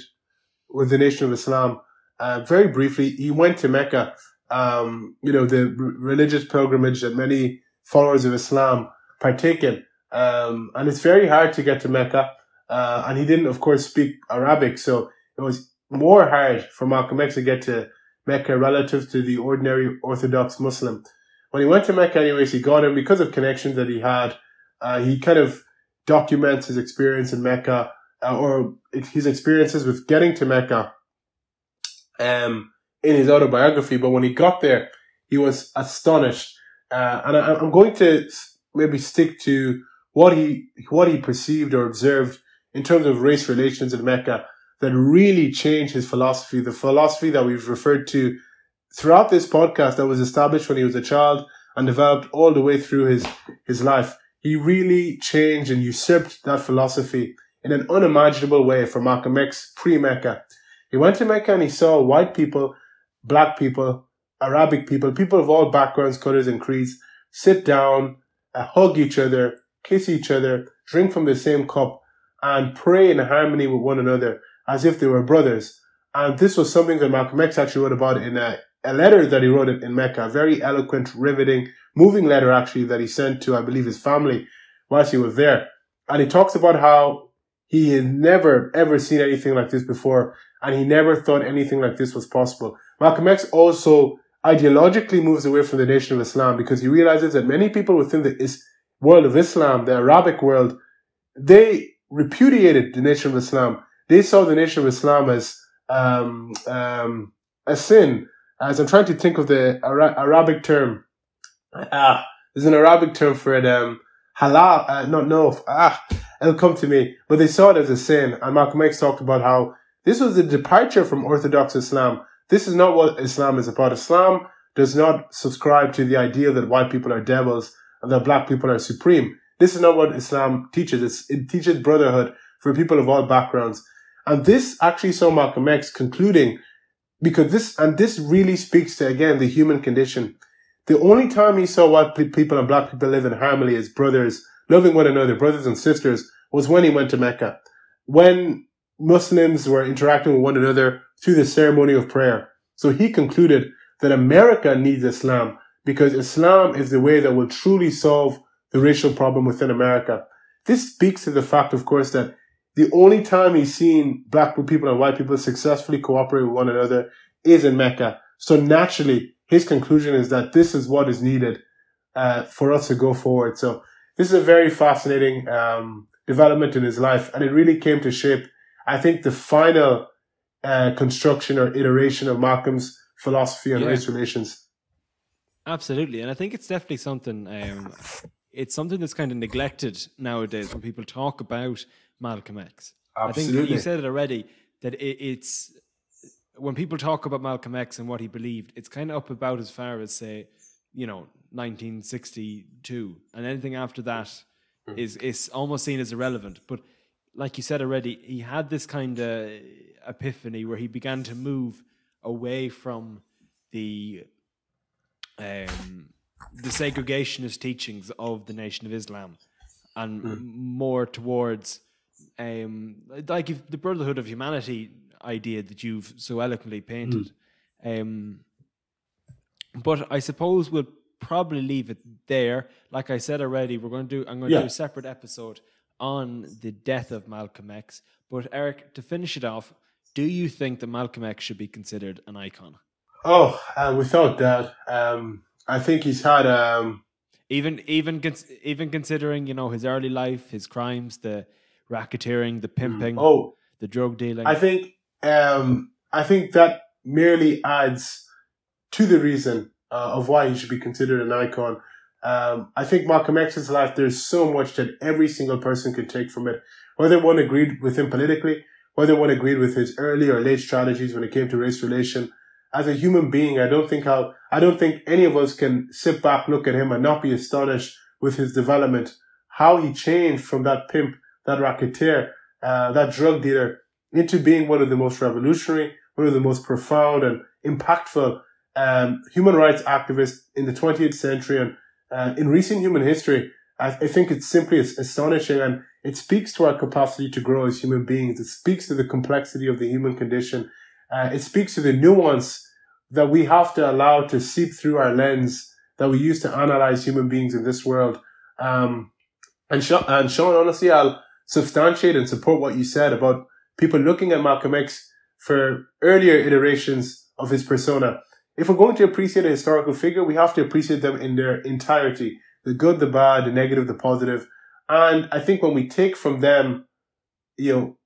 with the Nation of Islam, uh, very briefly, he went to Mecca. Um, you know, the r- religious pilgrimage that many followers of Islam partake in. Um, and it's very hard to get to Mecca. Uh, and he didn't, of course, speak Arabic. So it was more hard for Malcolm X to get to Mecca relative to the ordinary Orthodox Muslim. when he went to Mecca, anyways, he got him because of connections that he had. Uh, he kind of documents his experience in Mecca uh, or his experiences with getting to Mecca um, in his autobiography. But when he got there, he was astonished. Uh, and I, I'm going to maybe stick to what he what he perceived or observed in terms of race relations in Mecca that really changed his philosophy. The philosophy that we've referred to throughout this podcast that was established when he was a child and developed all the way through his his life. He really changed and usurped that philosophy in an unimaginable way for Malcolm X pre-Mecca. He went to Mecca and he saw white people, black people, Arabic people, people of all backgrounds, colors, and creeds sit down, uh, hug each other, kiss each other, drink from the same cup, and pray in harmony with one another as if they were brothers. And this was something that Malcolm X actually wrote about in a, a letter that he wrote in Mecca, a very eloquent, riveting, moving letter actually that he sent to, I believe, his family whilst he was there. And he talks about how he had never ever seen anything like this before, and he never thought anything like this was possible. Malcolm X also ideologically moves away from the Nation of Islam because he realizes that many people within the world of Islam, the Arabic world, they repudiated the Nation of Islam. They saw the Nation of Islam as um, um, a sin. As I'm trying to think of the Ara- Arabic term, ah, there's an Arabic term for it. Um, halal, uh, not no, ah, it'll come to me. But they saw it as a sin, and Malcolm X talked about how this was a departure from Orthodox Islam. This is not what Islam is about. Islam does not subscribe to the idea that white people are devils and that black people are supreme. This is not what Islam teaches. It's, it teaches brotherhood for people of all backgrounds. And this actually saw Malcolm X concluding because this, and this really speaks to, again, the human condition. The only time he saw white people and black people live in harmony as brothers, loving one another, brothers and sisters, was when he went to Mecca. When Muslims were interacting with one another through the ceremony of prayer. So he concluded that America needs Islam because Islam is the way that will truly solve the racial problem within America. This speaks to the fact, of course, that the only time he's seen black people and white people successfully cooperate with one another is in Mecca. So naturally, his conclusion is that this is what is needed uh, for us to go forward. So this is a very fascinating um, development in his life, and it really came to shape, I think, the final uh, construction or iteration of Malcolm's philosophy on Yeah. race relations. Absolutely, and I think it's definitely something. Um, it's something that's kind of neglected nowadays when people talk about Malcolm X. I think Absolutely. you said it already that it, it's when people talk about Malcolm X and what he believed, it's kind of up about as far as say, you know, 1962, and anything after that Hmm. is is almost seen as irrelevant. But like you said already, he had this kind of epiphany where he began to move away from the um, the segregationist teachings of the Nation of Islam, and m- more towards um, like if the Brotherhood of Humanity idea that you've so eloquently painted. Um, but I suppose we'll probably leave it there. Like I said already, we're going to do. I'm going to Yeah. do a separate episode on the death of Malcolm X. But Eric, to finish it off, do you think that Malcolm X should be considered an icon? Oh, uh, without doubt. Um, I think he's had um, even even even considering you know his early life, his crimes, the racketeering, the pimping, oh, the drug dealing. I think um, I think that merely adds to the reason uh, of why he should be considered an icon. Um, I think Malcolm X's life, there's so much that every single person can take from it, whether one agreed with him politically, whether one agreed with his early or late strategies when it came to race relation. As a human being, I don't think how I don't think any of us can sit back, look at him, and not be astonished with his development, how he changed from that pimp, that racketeer, uh, that drug dealer, into being one of the most revolutionary, one of the most profound and impactful um, human rights activists in the 20th century and uh, in recent human history. I, I think it's simply astonishing and it speaks to our capacity to grow as human beings. It speaks to the complexity of the human condition. Uh, it speaks to the nuance that we have to allow to seep through our lens that we use to analyze human beings in this world. Um, and, Sean, and Sean, honestly, I'll substantiate and support what you said about people looking at Malcolm X for earlier iterations of his persona. if we're going to appreciate a historical figure, we have to appreciate them in their entirety. The good, the bad, the negative, the positive. And I think when we take from them, you know,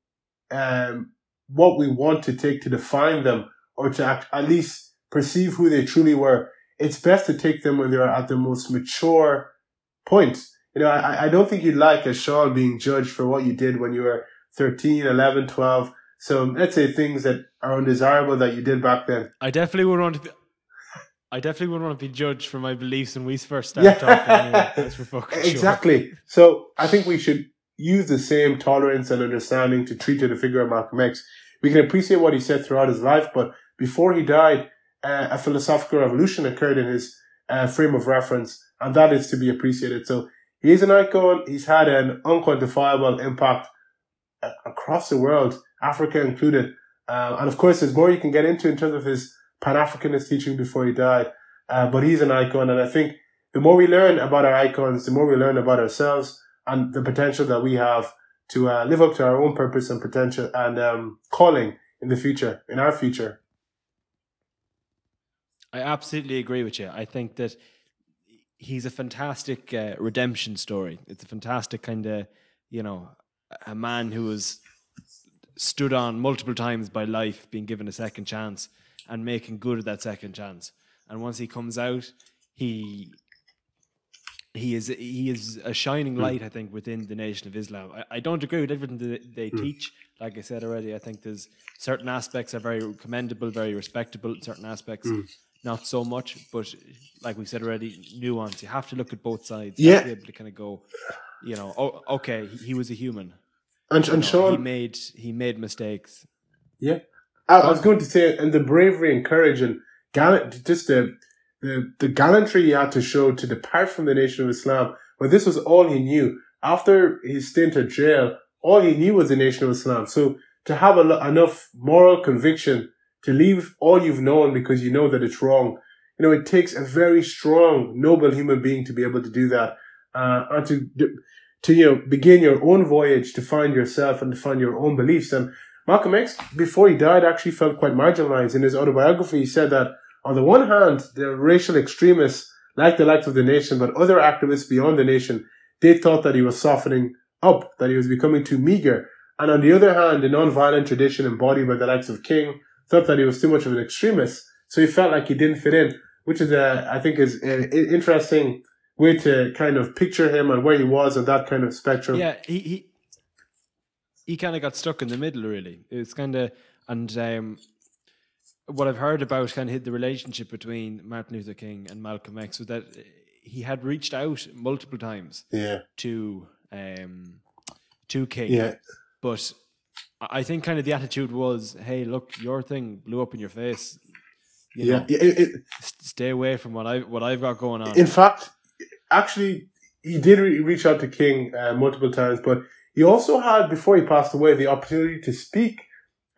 um, what we want to take to define them or to act, at least perceive who they truly were, it's best to take them when they're at the most mature point. You know, I, I don't think you'd like a Sean being judged for what you did when you were 13, 11, 12. So let's say things that are undesirable that you did back then. I definitely would want to be. I definitely wouldn't want to be judged for my beliefs when we first started Yeah. talking. Anyway. That's for fucking sure. [LAUGHS] Exactly. So I think we should use the same tolerance and understanding to treat the figure of Malcolm X. We can appreciate what he said throughout his life, but before he died, uh, a philosophical revolution occurred in his uh, frame of reference, and that is to be appreciated. So he is an icon. He's had an unquantifiable impact uh, across the world, Africa included. Uh, and of course, there's more you can get into in terms of his Pan-Africanist teaching before he died. Uh, but he's an icon, and I think the more we learn about our icons, the more we learn about ourselves and the potential that we have to uh, live up to our own purpose and potential and um, calling in the future, in our future. I absolutely agree with you. I think that he's a fantastic uh, redemption story. It's a fantastic kind of, you know, a man who was stood on multiple times by life, being given a second chance and making good of that second chance. And once he comes out, he he is he is a shining hmm. light, I think, within the Nation of Islam. I, I don't agree with everything that they hmm. teach. Like I said already, I think there's certain aspects are very commendable, very respectable. Certain aspects, hmm. not so much. But like we said already, nuance. You have to look at both sides. You Yeah. be able to kind of go, you know, oh, okay, he, he was a human. And, You and know, Sean, he made he made mistakes. Yeah. I, I was going to say, and the bravery and courage and gallant, just the, the, the gallantry he had to show to depart from the Nation of Islam, when this was all he knew. After his stint at jail, all he knew was the Nation of Islam. So to have lo- enough moral conviction to leave all you've known because you know that it's wrong, you know, it takes a very strong, noble human being to be able to do that. Uh, and to, to, you know, begin your own voyage to find yourself and to find your own beliefs. And Malcolm X, before he died, actually felt quite marginalized. In his autobiography, he said that on the one hand, the racial extremists, like the likes of the nation, but other activists beyond the nation, they thought that he was softening up, that he was becoming too meager. And on the other hand, the non-violent tradition embodied by the likes of King thought that he was too much of an extremist. So he felt like he didn't fit in, which is, a, I think, is an interesting way to kind of picture him and where he was on that kind of spectrum. Yeah, he he he kind of got stuck in the middle. Really, it's kind of and um, what I've heard about kind of the relationship between Martin Luther King and Malcolm X was that he had reached out multiple times Yeah. to um, to King, Yeah. but I I think kind of the attitude was, "Hey, look, your thing blew up in your face. You Yeah. know, yeah it, it, stay away from what I what I've got going on." In fact, actually, he did re- reach out to King uh, multiple times, but he also had, before he passed away, the opportunity to speak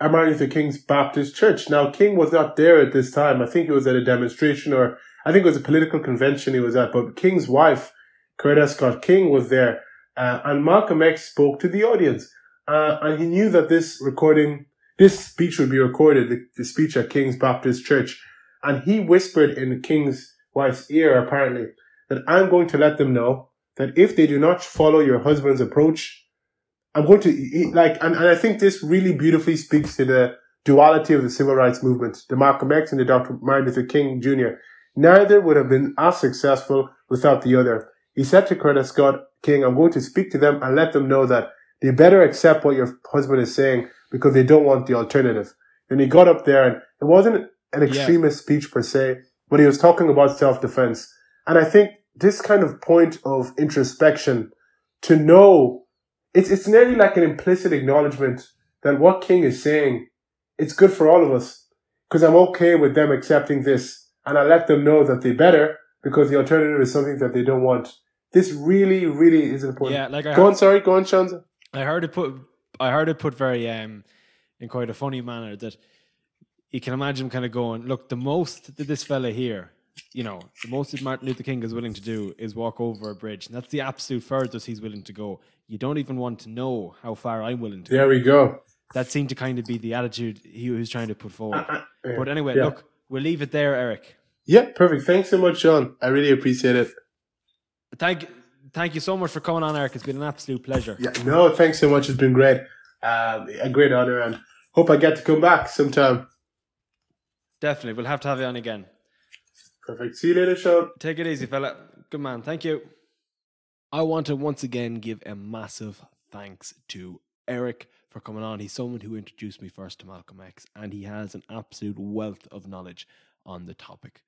at Martin Luther King's Baptist Church. Now, King was not there at this time. I think it was at a demonstration or I think it was a political convention he was at, but King's wife, Coretta Scott King, was there. Uh, and Malcolm X spoke to the audience. Uh, and he knew that this recording, this speech would be recorded, the, the speech at King's Baptist Church. And he whispered in King's wife's ear, apparently, that I'm going to let them know that if they do not follow your husband's approach, I'm going to, like, and, and I think this really beautifully speaks to the duality of the civil rights movement, the Malcolm X and the Dr. Martin Luther King Jr. Neither would have been as successful without the other. He said to Coretta Scott King, I'm going to speak to them and let them know that they better accept what your husband is saying because they don't want the alternative. And he got up there and it wasn't an extremist speech per se, but he was talking about self-defense. And I think this kind of point of introspection to know it's, it's nearly like an implicit acknowledgement that what King is saying, it's good for all of us because I'm okay with them accepting this and I let them know that they're better because the alternative is something that they don't want. This really, really is important. Yeah, like I go heard- on, sorry, go on, Shanza. I heard it put. I heard it put very um, in quite a funny manner that you can imagine kind of going, look, the most that this fella here, you know, the most that Martin Luther King is willing to do is walk over a bridge, and that's the absolute furthest he's willing to go. You don't even want to know how far I'm willing to. go. There we go. That seemed to kind of be the attitude he was trying to put forward. Uh, yeah. But anyway, Yeah. look, we'll leave it there, Eric. Yeah, perfect. Thanks so much, Sean. I really appreciate it. Thank thank you so much for coming on, Eric. It's been an absolute pleasure. Yeah, no, thanks so much. It's been great. Um, a great honor, and hope I get to come back sometime. Definitely. We'll have to have you on again. Perfect. See you later, Sean. Take it easy, fella. Good man. Thank you. I want to once again give a massive thanks to Eric for coming on. He's someone who introduced me first to Malcolm X, and he has an absolute wealth of knowledge on the topic.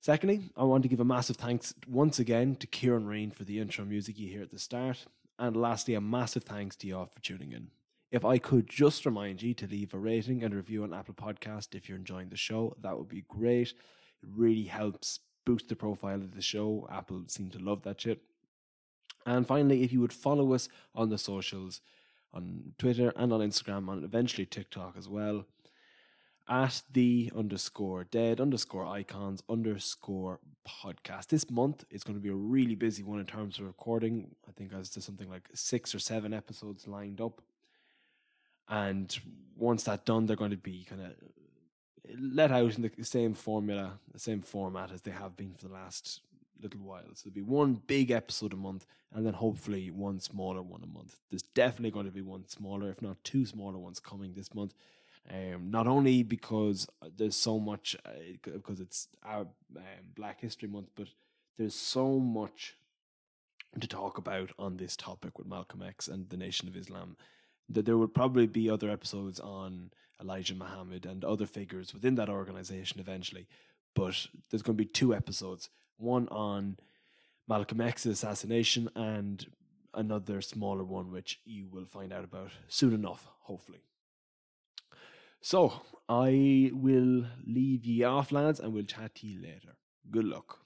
Secondly, I want to give a massive thanks once again to Kieran Rain for the intro music you hear at the start. And lastly, a massive thanks to you all for tuning in. If I could just remind you to leave a rating and review on Apple Podcast if you're enjoying the show, that would be great. Really helps boost the profile of the show. Apple seem to love that shit. And finally, if you would follow us on the socials, on Twitter and on Instagram, and eventually TikTok as well, at the underscore dead underscore icons underscore podcast. This month is going to be a really busy one in terms of recording. I think I to something like six or seven episodes lined up. And once that's done, they're going to be kind of let out in the same formula, the same format as they have been for the last little while. So there'll be one big episode a month, and then hopefully one smaller one a month. There's definitely going to be one smaller, if not two smaller ones coming this month. Um, not only because there's so much, uh, because it's our um, Black History Month, but there's so much to talk about on this topic with Malcolm X and the Nation of Islam that there would probably be other episodes on Elijah Muhammad and other figures within that organization eventually. But there's going to be two episodes one on Malcolm X's assassination and another smaller one, which you will find out about soon enough, hopefully. So I will leave ye off, lads, and we'll chat to you later. Good luck.